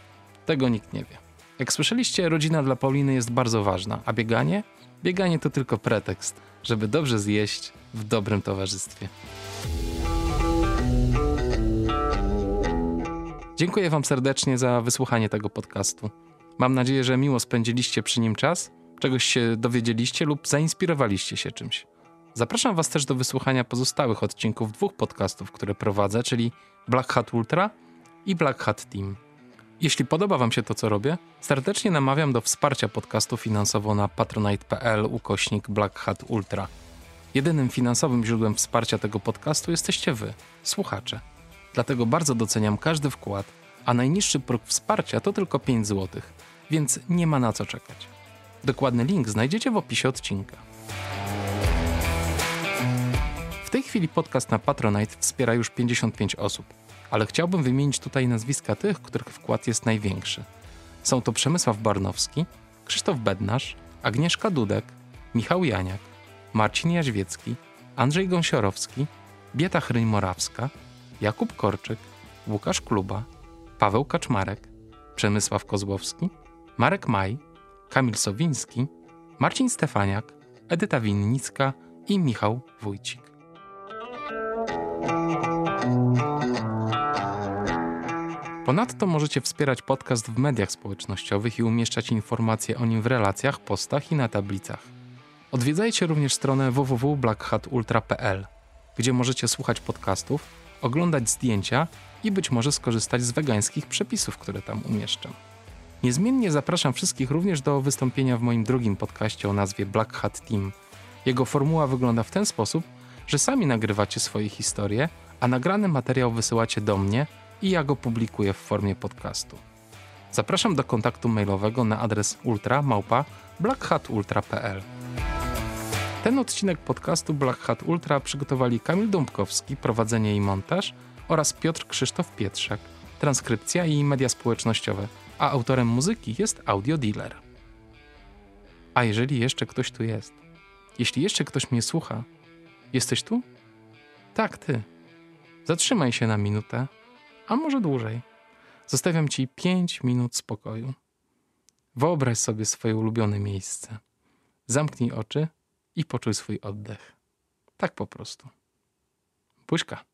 Tego nikt nie wie. Jak słyszeliście, rodzina dla Pauliny jest bardzo ważna, a bieganie? Bieganie to tylko pretekst, żeby dobrze zjeść w dobrym towarzystwie. Dziękuję Wam serdecznie za wysłuchanie tego podcastu. Mam nadzieję, że miło spędziliście przy nim czas, czegoś się dowiedzieliście lub zainspirowaliście się czymś. Zapraszam Was też do wysłuchania pozostałych odcinków dwóch podcastów, które prowadzę, czyli Black Hat Ultra i Black Hat Team. Jeśli podoba Wam się to, co robię, serdecznie namawiam do wsparcia podcastu finansowo na patronite.pl ukośnik Black Hat Ultra. Jedynym finansowym źródłem wsparcia tego podcastu jesteście Wy, słuchacze. Dlatego bardzo doceniam każdy wkład, a najniższy próg wsparcia to tylko 5 zł, więc nie ma na co czekać. Dokładny link znajdziecie w opisie odcinka. Tej chwili podcast na Patronite wspiera już 55 osób, ale chciałbym wymienić tutaj nazwiska tych, których wkład jest największy. Są to Przemysław Barnowski, Krzysztof Bednarz, Agnieszka Dudek, Michał Janiak, Marcin Jaźwiecki, Andrzej Gąsiorowski, Bieta Chryń-Morawska, Jakub Korczyk, Łukasz Kluba, Paweł Kaczmarek, Przemysław Kozłowski, Marek Maj, Kamil Sowiński, Marcin Stefaniak, Edyta Winnicka i Michał Wójcik. Ponadto możecie wspierać podcast w mediach społecznościowych i umieszczać informacje o nim w relacjach, postach i na tablicach. Odwiedzajcie również stronę www.blackhatultra.pl, gdzie możecie słuchać podcastów, oglądać zdjęcia i być może skorzystać z wegańskich przepisów, które tam umieszczam. Niezmiennie zapraszam wszystkich również do wystąpienia w moim drugim podcaście o nazwie Black Hat Team. Jego formuła wygląda w ten sposób, że sami nagrywacie swoje historie, a nagrany materiał wysyłacie do mnie i ja go publikuję w formie podcastu. Zapraszam do kontaktu mailowego na adres ultra@blackhatultra.pl. Ten odcinek podcastu Black Hat Ultra przygotowali Kamil Dąbkowski, prowadzenie i montaż oraz Piotr Krzysztof Pietrzak, transkrypcja i media społecznościowe, a autorem muzyki jest Audio Dealer. A jeżeli jeszcze ktoś tu jest, jeśli jeszcze ktoś mnie słucha, jesteś tu? Tak, ty. Zatrzymaj się na minutę, a może dłużej. Zostawiam ci 5 minut spokoju. Wyobraź sobie swoje ulubione miejsce. Zamknij oczy i poczuj swój oddech. Tak po prostu. Puśka.